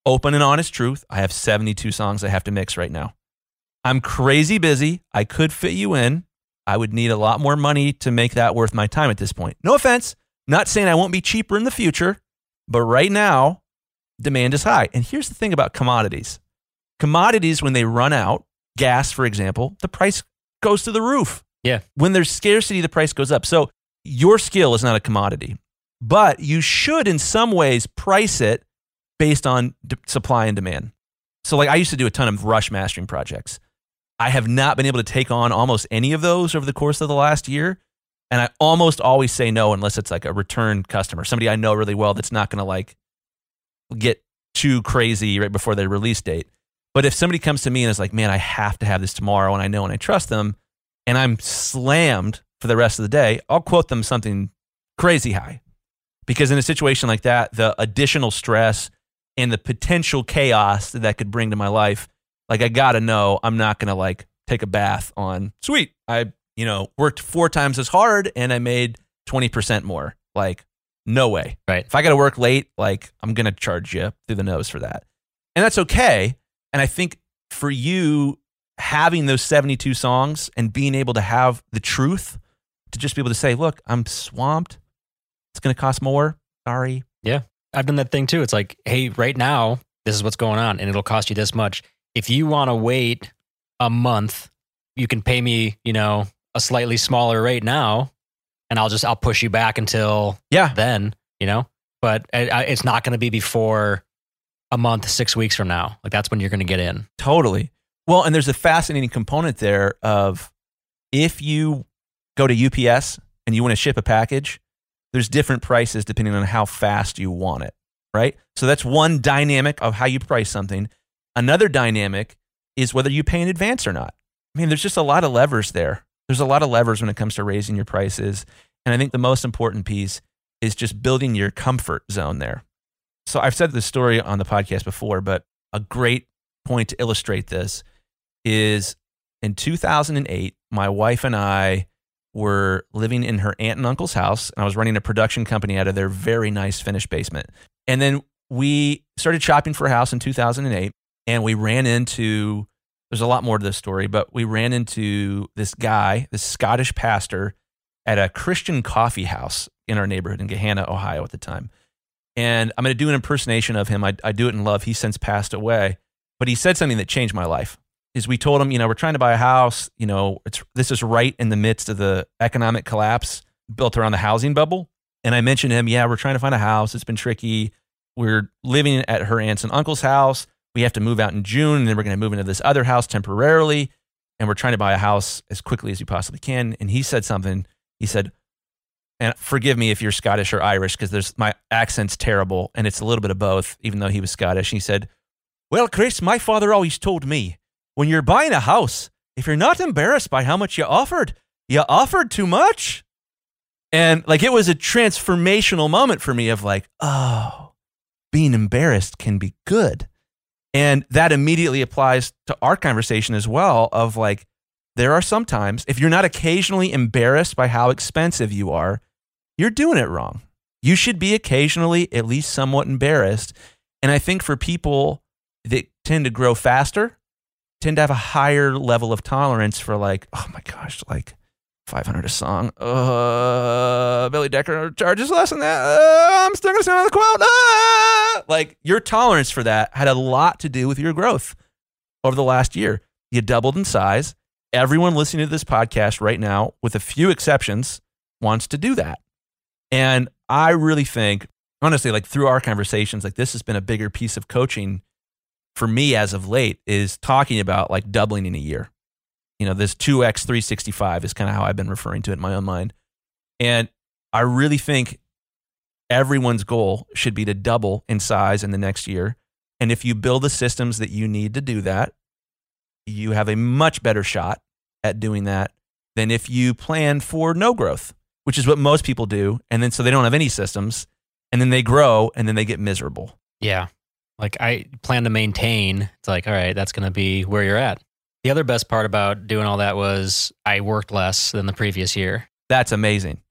open and honest truth, I have 72 songs I have to mix right now. I'm crazy busy. I could fit you in. I would need a lot more money to make that worth my time at this point. No offense. Not saying I won't be cheaper in the future, but right now, demand is high. And here's the thing about commodities commodities, when they run out, gas, for example, the price goes to the roof. Yeah. When there's scarcity, the price goes up. So your skill is not a commodity, but you should, in some ways, price it based on d- supply and demand. So, like, I used to do a ton of rush mastering projects. I have not been able to take on almost any of those over the course of the last year. And I almost always say no unless it's like a return customer, somebody I know really well that's not going to like get too crazy right before their release date. But if somebody comes to me and is like, man, I have to have this tomorrow and I know and I trust them and I'm slammed for the rest of the day, I'll quote them something crazy high. Because in a situation like that, the additional stress and the potential chaos that that could bring to my life, like I got to know I'm not to like take a bath on, sweet, I, you know, worked four times as hard and I made 20% more. Like, no way. Right. If I got to work late, like I'm to charge you through the nose for that. And that's okay. And I think for you having those 72 songs and being able to have the truth to just be able to say, look, I'm swamped. It's going to cost more. Sorry. Yeah. I've done that thing too. It's like, hey, right now, this is what's going on and it'll cost you this much. If you want to wait a month, you can pay me, you know, a slightly smaller rate now and I'll just, I'll push you back until Yeah. then, you know, but it's not going to be before a month, six weeks from now. Like that's when you're going to get in. Totally. Well, and there's a fascinating component there of if you go to UPS and you want to ship a package, there's different prices depending on how fast you want it, right? So that's one dynamic of how you price something. Another dynamic is whether you pay in advance or not. I mean, there's just a lot of levers there. There's a lot of levers when it comes to raising your prices. And I think the most important piece is just building your comfort zone there. So I've said this story on the podcast before, but a great point to illustrate this is in 2008, my wife and I were living in her aunt and uncle's house, and I was running a production company out of their very nice finished basement. And then we started shopping for a house in 2008, and we ran into there's a lot more to this story, but we ran into this guy, this Scottish pastor, at a Christian coffee house in our neighborhood in Gahanna, Ohio at the time. And I'm going to do an impersonation of him. I, I do it in love. He's since passed away, but he said something that changed my life. Is we told him, you know, we're trying to buy a house. You know, it's this is right in the midst of the economic collapse built around the housing bubble. And I mentioned to him, yeah, we're trying to find a house. It's been tricky. We're living at her aunt's and uncle's house. We have to move out in June, and then we're going to move into this other house temporarily. And we're trying to buy a house as quickly as we possibly can. And he said something. He said, and forgive me if you're Scottish or Irish because there's my accent's terrible and it's a little bit of both, even though he was Scottish. He said, Well, Chris, my father always told me when you're buying a house, if you're not embarrassed by how much you offered, you offered too much. And like it was a transformational moment for me of like, oh, being embarrassed can be good. And that immediately applies to our conversation as well of like, there are sometimes, if you're not occasionally embarrassed by how expensive you are, you're doing it wrong. You should be occasionally at least somewhat embarrassed. And I think for people that tend to grow faster, tend to have a higher level of tolerance for like, oh my gosh, like 500 a song. Uh, Billy Decker charges less than that. Uh, I'm still to send the quote. Uh, like your tolerance for that had a lot to do with your growth over the last year. You doubled in size. Everyone listening to this podcast right now, with a few exceptions, wants to do that. And I really think, honestly, like through our conversations, like this has been a bigger piece of coaching for me as of late is talking about like doubling in a year. You know, this 2x 365 is kind of how I've been referring to it in my own mind. And I really think everyone's goal should be to double in size in the next year. And if you build the systems that you need to do that, you have a much better shot at doing that than if you plan for no growth, which is what most people do. And then so they don't have any systems and then they grow and then they get miserable. Yeah. Like I plan to maintain. It's like, all right, that's going to be where you're at. The other best part about doing all that was I worked less than the previous year. That's amazing.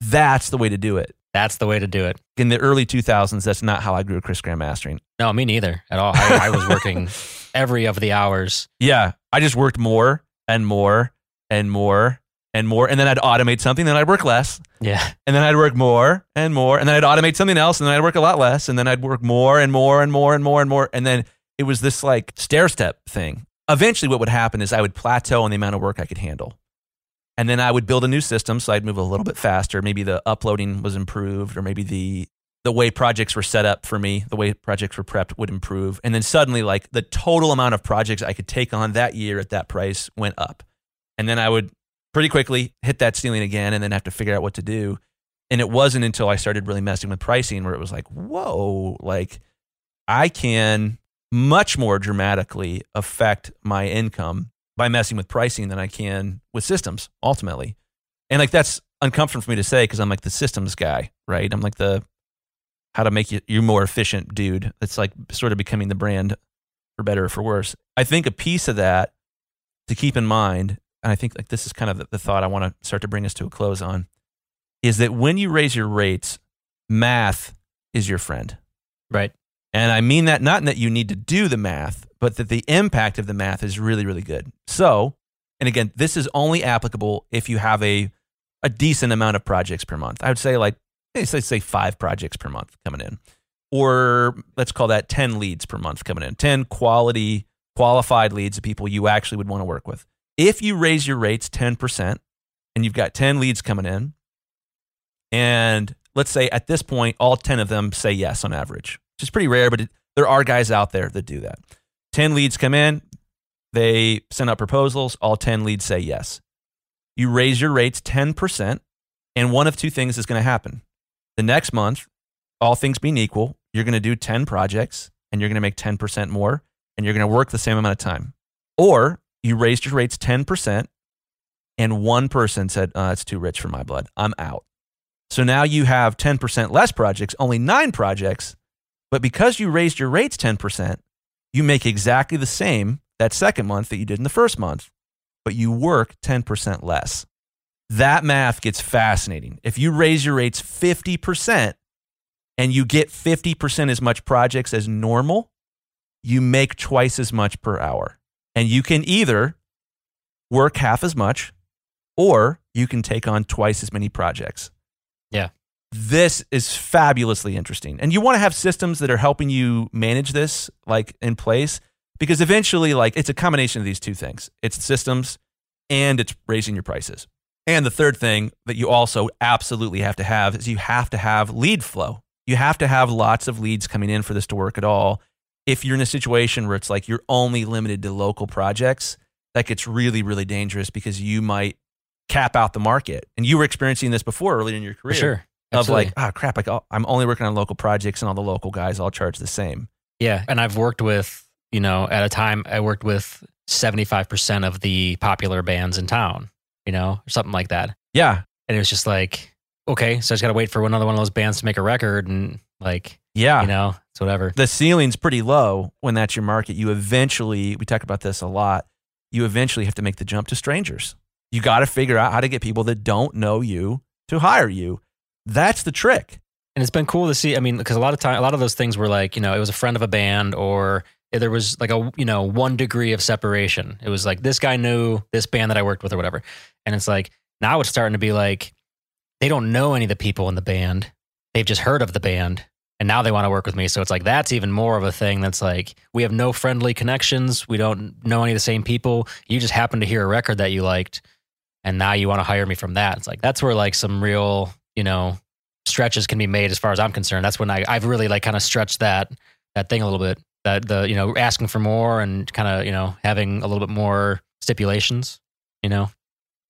That's the way to do it. That's the way to do it. In the early 2000s, that's not how I grew Chris Graham Mastering. No, me neither at all. I, I was working <laughs> every of the hours. Yeah, I just worked more and more and more and more. And then I'd automate something, then I'd work less. Yeah. And then I'd work more and more. And then I'd automate something else, and then I'd work a lot less. And then I'd work more and more and more and more and more. And then it was this like stair step thing. Eventually, what would happen is I would plateau on the amount of work I could handle. And then I would build a new system so I'd move a little bit faster. Maybe the uploading was improved, or maybe the the way projects were set up for me, the way projects were prepped would improve. And then suddenly, like the total amount of projects I could take on that year at that price went up. And then I would pretty quickly hit that ceiling again and then have to figure out what to do. And it wasn't until I started really messing with pricing where it was like, whoa, like I can much more dramatically affect my income by messing with pricing than I can with systems ultimately. And like that's uncomfortable for me to say because I'm like the systems guy, right? I'm like the how to make you, you more efficient dude. It's like sort of becoming the brand for better or for worse. I think a piece of that to keep in mind, and I think like this is kind of the, the thought I want to start to bring us to a close on, is that when you raise your rates, math is your friend. Right. And I mean that not in that you need to do the math, but that the impact of the math is really, really good. So, and again, this is only applicable if you have a, a decent amount of projects per month. I would say like, let's say five projects per month coming in, or let's call that 10 leads per month coming in, 10 quality, qualified leads of people you actually would want to work with. If you raise your rates 10% and you've got 10 leads coming in, and let's say at this point, all 10 of them say yes on average, which is pretty rare, but it, there are guys out there that do that. 10 leads come in, they send out proposals, all 10 leads say yes. You raise your rates 10%, and one of two things is going to happen. The next month, all things being equal, you're going to do 10 projects and you're going to make 10% more and you're going to work the same amount of time. Or you raised your rates 10% and one person said, uh, oh, that's too rich for my blood. I'm out. So now you have 10% less projects, only nine projects. But because you raised your rates 10%, you make exactly the same that second month that you did in the first month, but you work 10% less. That math gets fascinating. If you raise your rates 50% and you get 50% as much projects as normal, you make twice as much per hour. And you can either work half as much or you can take on twice as many projects. Yeah. This is fabulously interesting. And you want to have systems that are helping you manage this like in place because eventually like it's a combination of these two things. It's systems and it's raising your prices. And the third thing that you also absolutely have to have is you have to have lead flow. You have to have lots of leads coming in for this to work at all. If you're in a situation where it's like you're only limited to local projects, that gets really, really dangerous because you might cap out the market. And you were experiencing this before early in your career. For sure. Of Absolutely. like, oh crap, like oh, I'm only working on local projects and all the local guys all charge the same. Yeah. And I've worked with, you know, at a time I worked with 75% of the popular bands in town, you know, or something like that. Yeah. And it was just like, okay, so I just got to wait for another one of those bands to make a record. And like, Yeah. You know, it's whatever. the ceiling's pretty low when that's your market. You eventually, we talk about this a lot, you eventually have to make the jump to strangers. You got to figure out how to get people that don't know you to hire you. That's the trick. And it's been cool to see. I mean, because a lot of time, a lot of those things were like, you know, it was a friend of a band, or there was like a, you know, one degree of separation. It was like this guy knew this band that I worked with, or whatever. And it's like now it's starting to be like they don't know any of the people in the band. They've just heard of the band, and now they want to work with me. So it's like that's even more of a thing. That's like we have no friendly connections. We don't know any of the same people. You just happen to hear a record that you liked, and now you want to hire me from that. It's like that's where like some real, you know, stretches can be made as far as I'm concerned. That's when I, I've really like kind of stretched that that thing a little bit. That the you know asking for more and kind of you know having a little bit more stipulations. You know,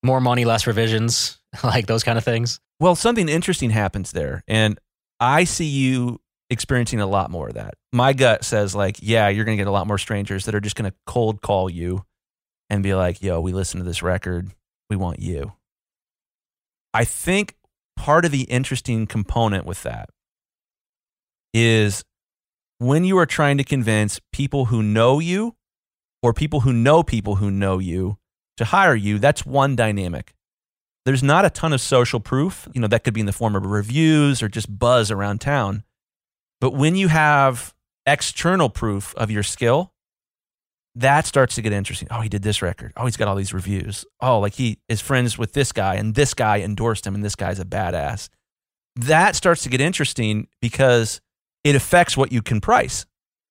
more money, less revisions, <laughs> like those kind of things. Well, something interesting happens there. And I see you experiencing a lot more of that. My gut says, like, yeah, you're going to get a lot more strangers that are just going to cold call you and be like, yo, we listened to this record. We want you. I think part of the interesting component with that is when you are trying to convince people who know you or people who know people who know you to hire you, that's one dynamic. There's not a ton of social proof. You know, that could be in the form of reviews or just buzz around town. But when you have external proof of your skill, that starts to get interesting. Oh, he did this record. Oh, he's got all these reviews. Oh, like he is friends with this guy and this guy endorsed him and this guy's a badass. That starts to get interesting because it affects what you can price.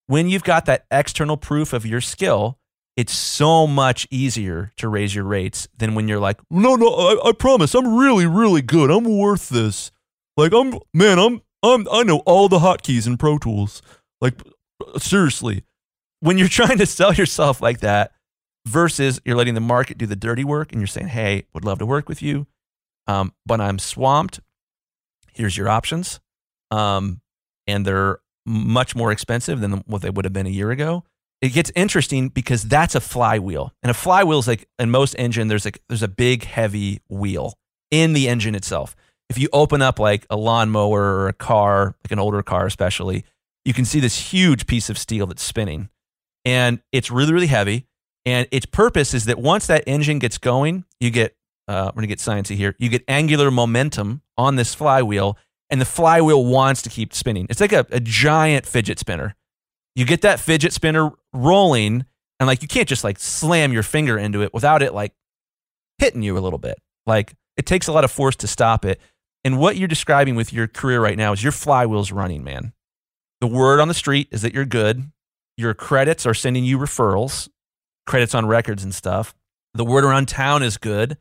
When you've got that external proof of your skill, it's so much easier to raise your rates than when you're like, no, no, I, I promise, I'm really, really good. I'm worth this. Like, I'm, man, I'm, I'm, I know all the hotkeys in Pro Tools. Like, seriously, when you're <laughs> trying to sell yourself like that versus you're letting the market do the dirty work and you're saying, hey, would love to work with you, um, but I'm swamped. Here's your options. Um, and they're much more expensive than what they would have been a year ago. It gets interesting because that's a flywheel. And a flywheel is like in most engine, there's like there's a big heavy wheel in the engine itself. If you open up like a lawnmower or a car, like an older car especially, you can see this huge piece of steel that's spinning. And it's really, really heavy. And its purpose is that once that engine gets going, you get, uh, we're to get sciencey here, you get angular momentum on this flywheel, and the flywheel wants to keep spinning. It's like a, a giant fidget spinner. You get that fidget spinner rolling, and like you can't just like slam your finger into it without it like hitting you a little bit. Like it takes a lot of force to stop it. And what you're describing with your career right now is your flywheel's running, man. The word on the street is that you're good. Your credits are sending you referrals, credits on records and stuff. The word around town is good.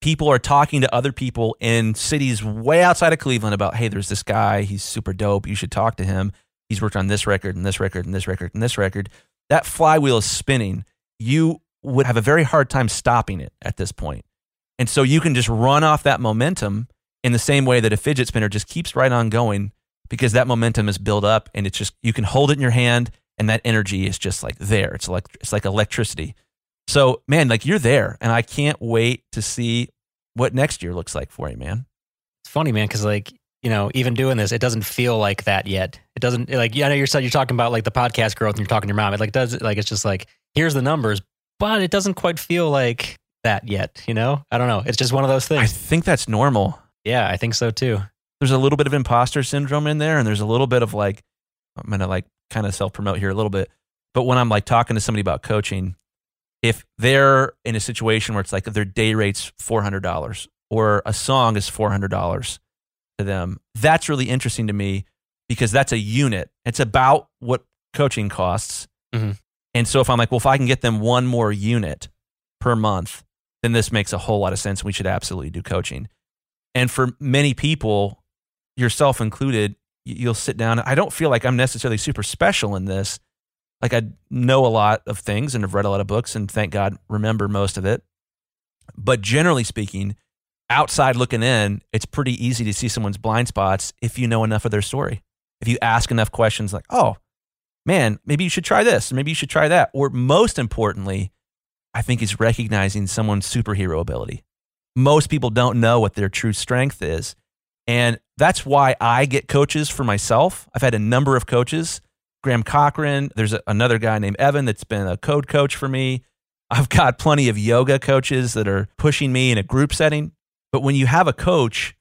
People are talking to other people in cities way outside of Cleveland about, hey, there's this guy. He's super dope. You should talk to him. He's worked on this record and this record and this record and this record. That flywheel is spinning. You would have a very hard time stopping it at this point. And so you can just run off that momentum in the same way that a fidget spinner just keeps right on going because that momentum is built up and it's just you can hold it in your hand and that energy is just like there. It's like it's like electricity. So man, like you're there, and I can't wait to see what next year looks like for you, man. It's funny, man, because like you know, even doing this, it doesn't feel like that yet. It doesn't like yeah, I know you're you're talking about like the podcast growth and you're talking to your mom. It like does like it's just like here's the numbers, but it doesn't quite feel like that yet. You know, I don't know. It's just one of those things. I think that's normal. yeah, I think so too. There's a little bit of imposter syndrome in there, and there's a little bit of like I'm gonna like kind of self promote here a little bit. But when I'm like talking to somebody about coaching, if they're in a situation where it's like their day rate's four hundred dollars or a song is four hundred dollars to them, that's really interesting to me because that's a unit. It's about what coaching costs. Mhm. And so if I'm like, well, if I can get them one more unit per month, then this makes a whole lot of sense. We should absolutely do coaching. And for many people, yourself included, you'll sit down. I don't feel like I'm necessarily super special in this. Like I know a lot of things and have read a lot of books and thank God remember most of it. But generally speaking, outside looking in, it's pretty easy to see someone's blind spots if you know enough of their story. If you ask enough questions like, oh, man, maybe you should try this, maybe you should try that. Or most importantly, I think is recognizing someone's superhero ability. Most people don't know what their true strength is. And That's why I get coaches for myself. I've had a number of coaches. Graham Cochran, there's a, another guy named Evan that's been a code coach for me. I've got plenty of yoga coaches that are pushing me in a group setting. But when you have a coach,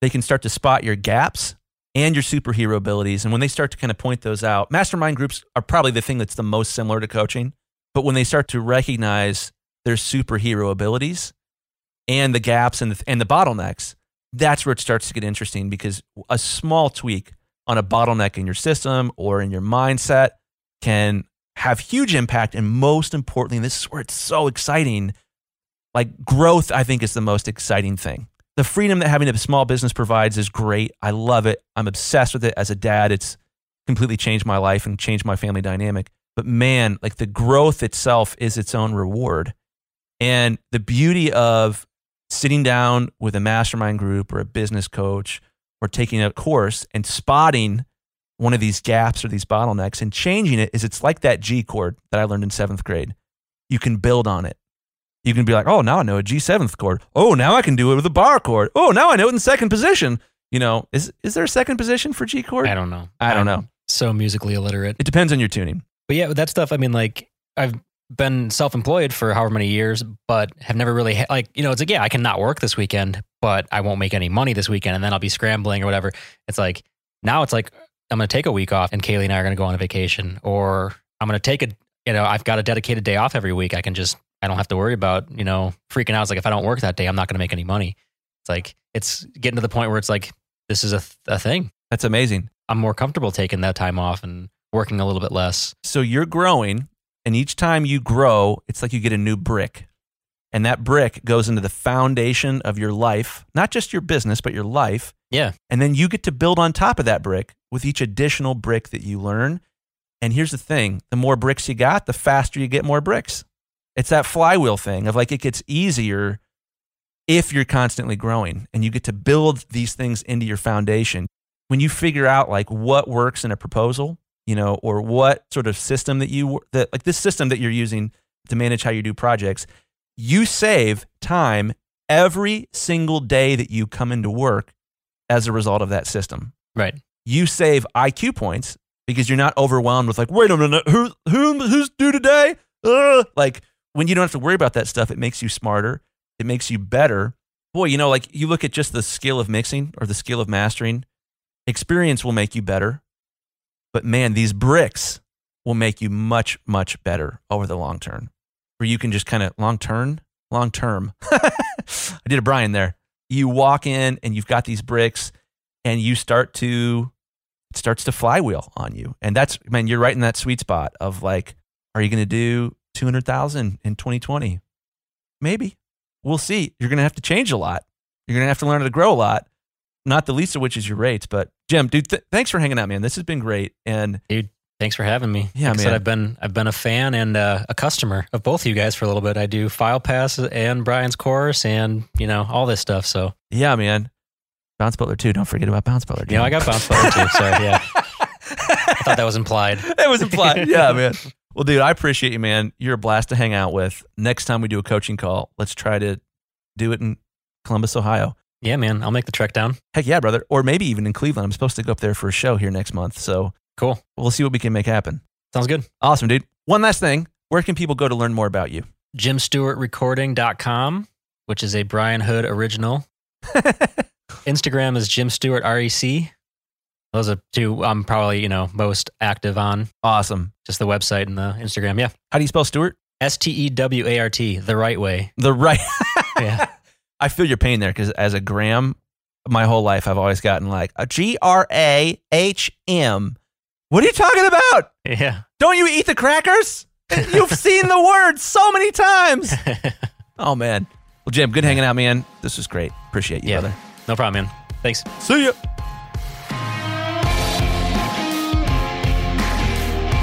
they can start to spot your gaps and your superhero abilities. And when they start to kind of point those out, mastermind groups are probably the thing that's the most similar to coaching. But when they start to recognize their superhero abilities and the gaps and the, and the bottlenecks, that's where it starts to get interesting because a small tweak on a bottleneck in your system or in your mindset can have huge impact. And most importantly, and this is where it's so exciting, like growth, I think is the most exciting thing. The freedom that having a small business provides is great. I love it. I'm obsessed with it as a dad. It's completely changed my life and changed my family dynamic. But man, like the growth itself is its own reward. And the beauty of sitting down with a mastermind group or a business coach or taking a course and spotting one of these gaps or these bottlenecks and changing it is it's like that G chord that I learned in seventh grade. You can build on it. You can be like, oh, now I know a G seventh chord. Oh, now I can do it with a bar chord. Oh, now I know it in second position. You know, is is there a second position for G chord? I don't know. I don't I'm know. So musically illiterate. It depends on your tuning. But yeah, that stuff. I mean, like I've been self-employed for however many years, but have never really ha- like you know. It's like yeah, I can not work this weekend, but I won't make any money this weekend, and then I'll be scrambling or whatever. It's like now it's like I'm going to take a week off, and Kaylee and I are going to go on a vacation, or I'm going to take a you know I've got a dedicated day off every week. I can just I don't have to worry about you know freaking out. It's like if I don't work that day, I'm not going to make any money. It's like it's getting to the point where it's like this is a, th- a thing. That's amazing. I'm more comfortable taking that time off and working a little bit less. So you're growing, and each time you grow, it's like you get a new brick. And that brick goes into the foundation of your life, not just your business, but your life. Yeah. And then you get to build on top of that brick with each additional brick that you learn. And here's the thing the more bricks you got, the faster you get more bricks. It's that flywheel thing of like it gets easier if you're constantly growing and you get to build these things into your foundation. When you figure out like what works in a proposal, you know, or what sort of system that you that like this system that you're using to manage how you do projects, you save time every single day that you come into work as a result of that system. Right. You save IQ points because you're not overwhelmed with like, wait a minute, who, who who's due today? Uh, like when you don't have to worry about that stuff, it makes you smarter. It makes you better. Boy, you know, like you look at just the skill of mixing or the skill of mastering, experience will make you better. But man, these bricks will make you much, much better over the long term. Where you can just kind of long term, long <laughs> term. I did a Brian there. You walk in and you've got these bricks and you start to it starts to flywheel on you. And that's man, you're right in that sweet spot of like, are you gonna do two hundred thousand in twenty twenty? Maybe. We'll see. You're gonna have to change a lot. You're gonna have to learn how to grow a lot. Not the least of which is your rates. But Jim, dude, th- thanks for hanging out, man. This has been great. And Dude, thanks for having me. Yeah, like I said, man. I've been I've been a fan and uh, a customer of both of you guys for a little bit. I do Filepass and Brian's course and you know all this stuff. So yeah, man. Bounce Butler too. Don't forget about Bounce Butler. you know I got Bounce Butler too. Sorry, yeah. <laughs> I thought that was implied. it was implied. Yeah, man. <laughs> Well, dude, I appreciate you, man. You're a blast to hang out with. Next time we do a coaching call, let's try to do it in Columbus, Ohio. Yeah, man. I'll make the trek down. Heck yeah, brother. Or maybe even in Cleveland. I'm supposed to go up there for a show here next month. So Cool. we'll see what we can make happen. Sounds good. Awesome, dude. One last thing. Where can people go to learn more about you? JimStewartRecording.com, which is a Brian Hood original. <laughs> Instagram is Jim Stewart REC. Those are two I'm probably, you know, most active on. awesome. Just the website and the Instagram. Yeah. How do you spell Stewart? S T E W A R T, the right way. The right. <laughs> Yeah. I feel your pain there because as a Graham, my whole life I've always gotten like a G R A H M. What are you talking about? Yeah. Don't you eat the crackers? <laughs> You've seen the word so many times. <laughs> Oh man. Well, Jim, good hanging out, man. This was great. Appreciate you, Yeah. brother. no problem, man. Thanks. See ya.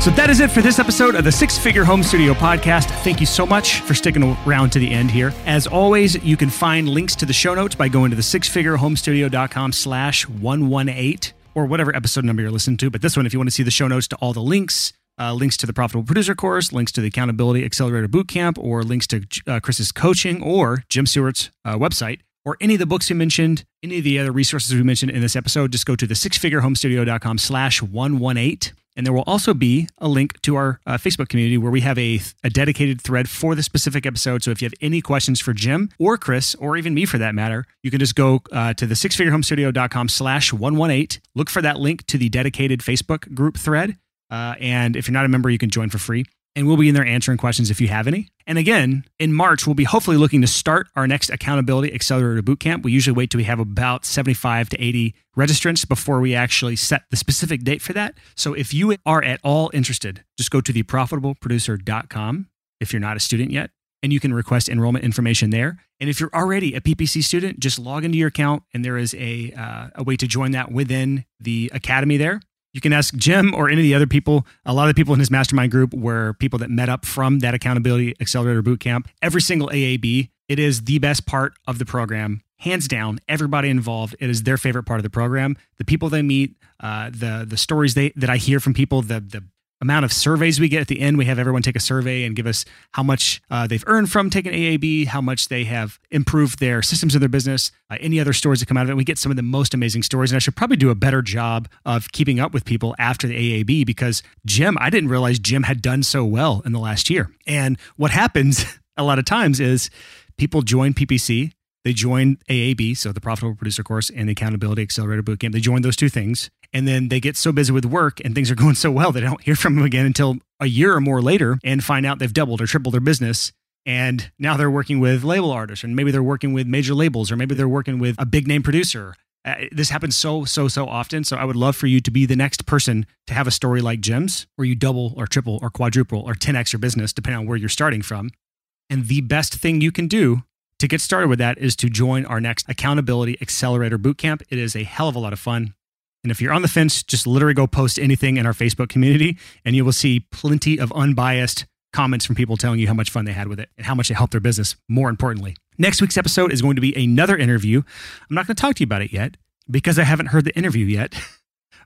So that is it for this episode of the Six Figure Home Studio podcast. Thank you so much for sticking around to the end here. As always, you can find links to the show notes by going to the sixfigurehomestudio.com slash 118 or whatever episode number you're listening to. But this one, if you want to see the show notes to all the links, uh, links to the Profitable Producer course, links to the Accountability Accelerator Bootcamp, or links to uh, Chris's coaching or Jim Stewart's uh, website, or any of the books we mentioned, any of the other resources we mentioned in this episode, just go to the sixfigurehomestudio.com slash 118. And there will also be a link to our uh, Facebook community where we have a, a dedicated thread for the specific episode. So if you have any questions for Jim or Chris, or even me for that matter, you can just go uh, to the sixfigurehomestudio.com slash 118. Look for that link to the dedicated Facebook group thread. Uh, and if you're not a member, you can join for free and we'll be in there answering questions if you have any. And again, in March, we'll be hopefully looking to start our next Accountability Accelerator Bootcamp. We usually wait till we have about 75 to 80 registrants before we actually set the specific date for that. So if you are at all interested, just go to theprofitableproducer.com if you're not a student yet, and you can request enrollment information there. And if you're already a PPC student, just log into your account, and there is a, uh, a way to join that within the academy there. You can ask Jim or any of the other people. A lot of the people in his mastermind group were people that met up from that Accountability Accelerator Bootcamp. Every single AAB, it is the best part of the program. Hands down, everybody involved, it is their favorite part of the program. The people they meet, uh, the the stories they that I hear from people, the the amount of surveys we get at the end. We have everyone take a survey and give us how much uh, they've earned from taking AAB, how much they have improved their systems of their business, uh, any other stories that come out of it. We get some of the most amazing stories. And I should probably do a better job of keeping up with people after the AAB because Jim, I didn't realize Jim had done so well in the last year. And what happens <laughs> a lot of times is people join PPC. They join AAB, so the Profitable Producer Course and the Accountability Accelerator Bootcamp. They join those two things and then they get so busy with work and things are <laughs> going so well I don't hear from them again until a year or more later and find out they've doubled or tripled their business. And now they're working with label artists, and maybe they're working with major labels, or maybe they're working with a big name producer. Uh, this happens so, so, so often. So I would love for you to be the next person to have a story like Jim's, where you double or triple or quadruple or 10x your business, depending on where you're starting from. And the best thing you can do to get started with that is to join our next Accountability Accelerator Bootcamp. It is a hell of a lot of fun. And if you're on the fence, just literally go post anything in our Facebook community, and you will see plenty of unbiased comments from people telling you how much fun they had with it and how much it helped their business, more importantly. Next week's episode is going to be another interview. I'm not going to talk to you about it yet because I haven't heard the interview yet. <laughs>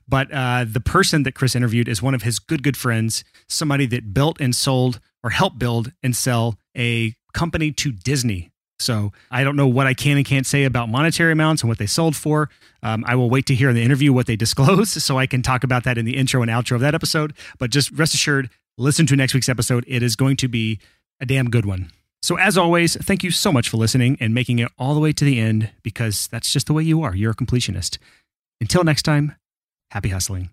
But uh, the person that Chris interviewed is one of his good, good friends, somebody that built and sold or helped build and sell a company to Disney so I don't know what I can and can't say about monetary amounts and what they sold for. Um, I will wait to hear in the interview what they <laughs> disclose so I can talk about that in the intro and outro of that episode. But just rest assured, listen to next week's episode. It is going to be a damn good one. So, as always, thank you so much for listening and making it all the way to the end because that's just the way you are. You're a completionist. Until next time, happy hustling.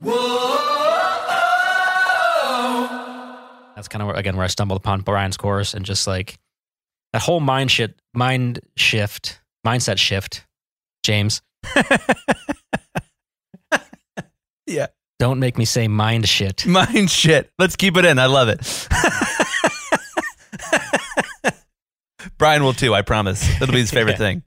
That's kind of where, again where I stumbled upon Brian's course and just like that whole mind shit, mind shift, mindset shift, James. <laughs> Yeah. Don't make me say mind shit. <laughs> Mind shit. Let's keep it in. I love it. <laughs> Brian will too, I promise. It'll be his favorite Yeah. thing.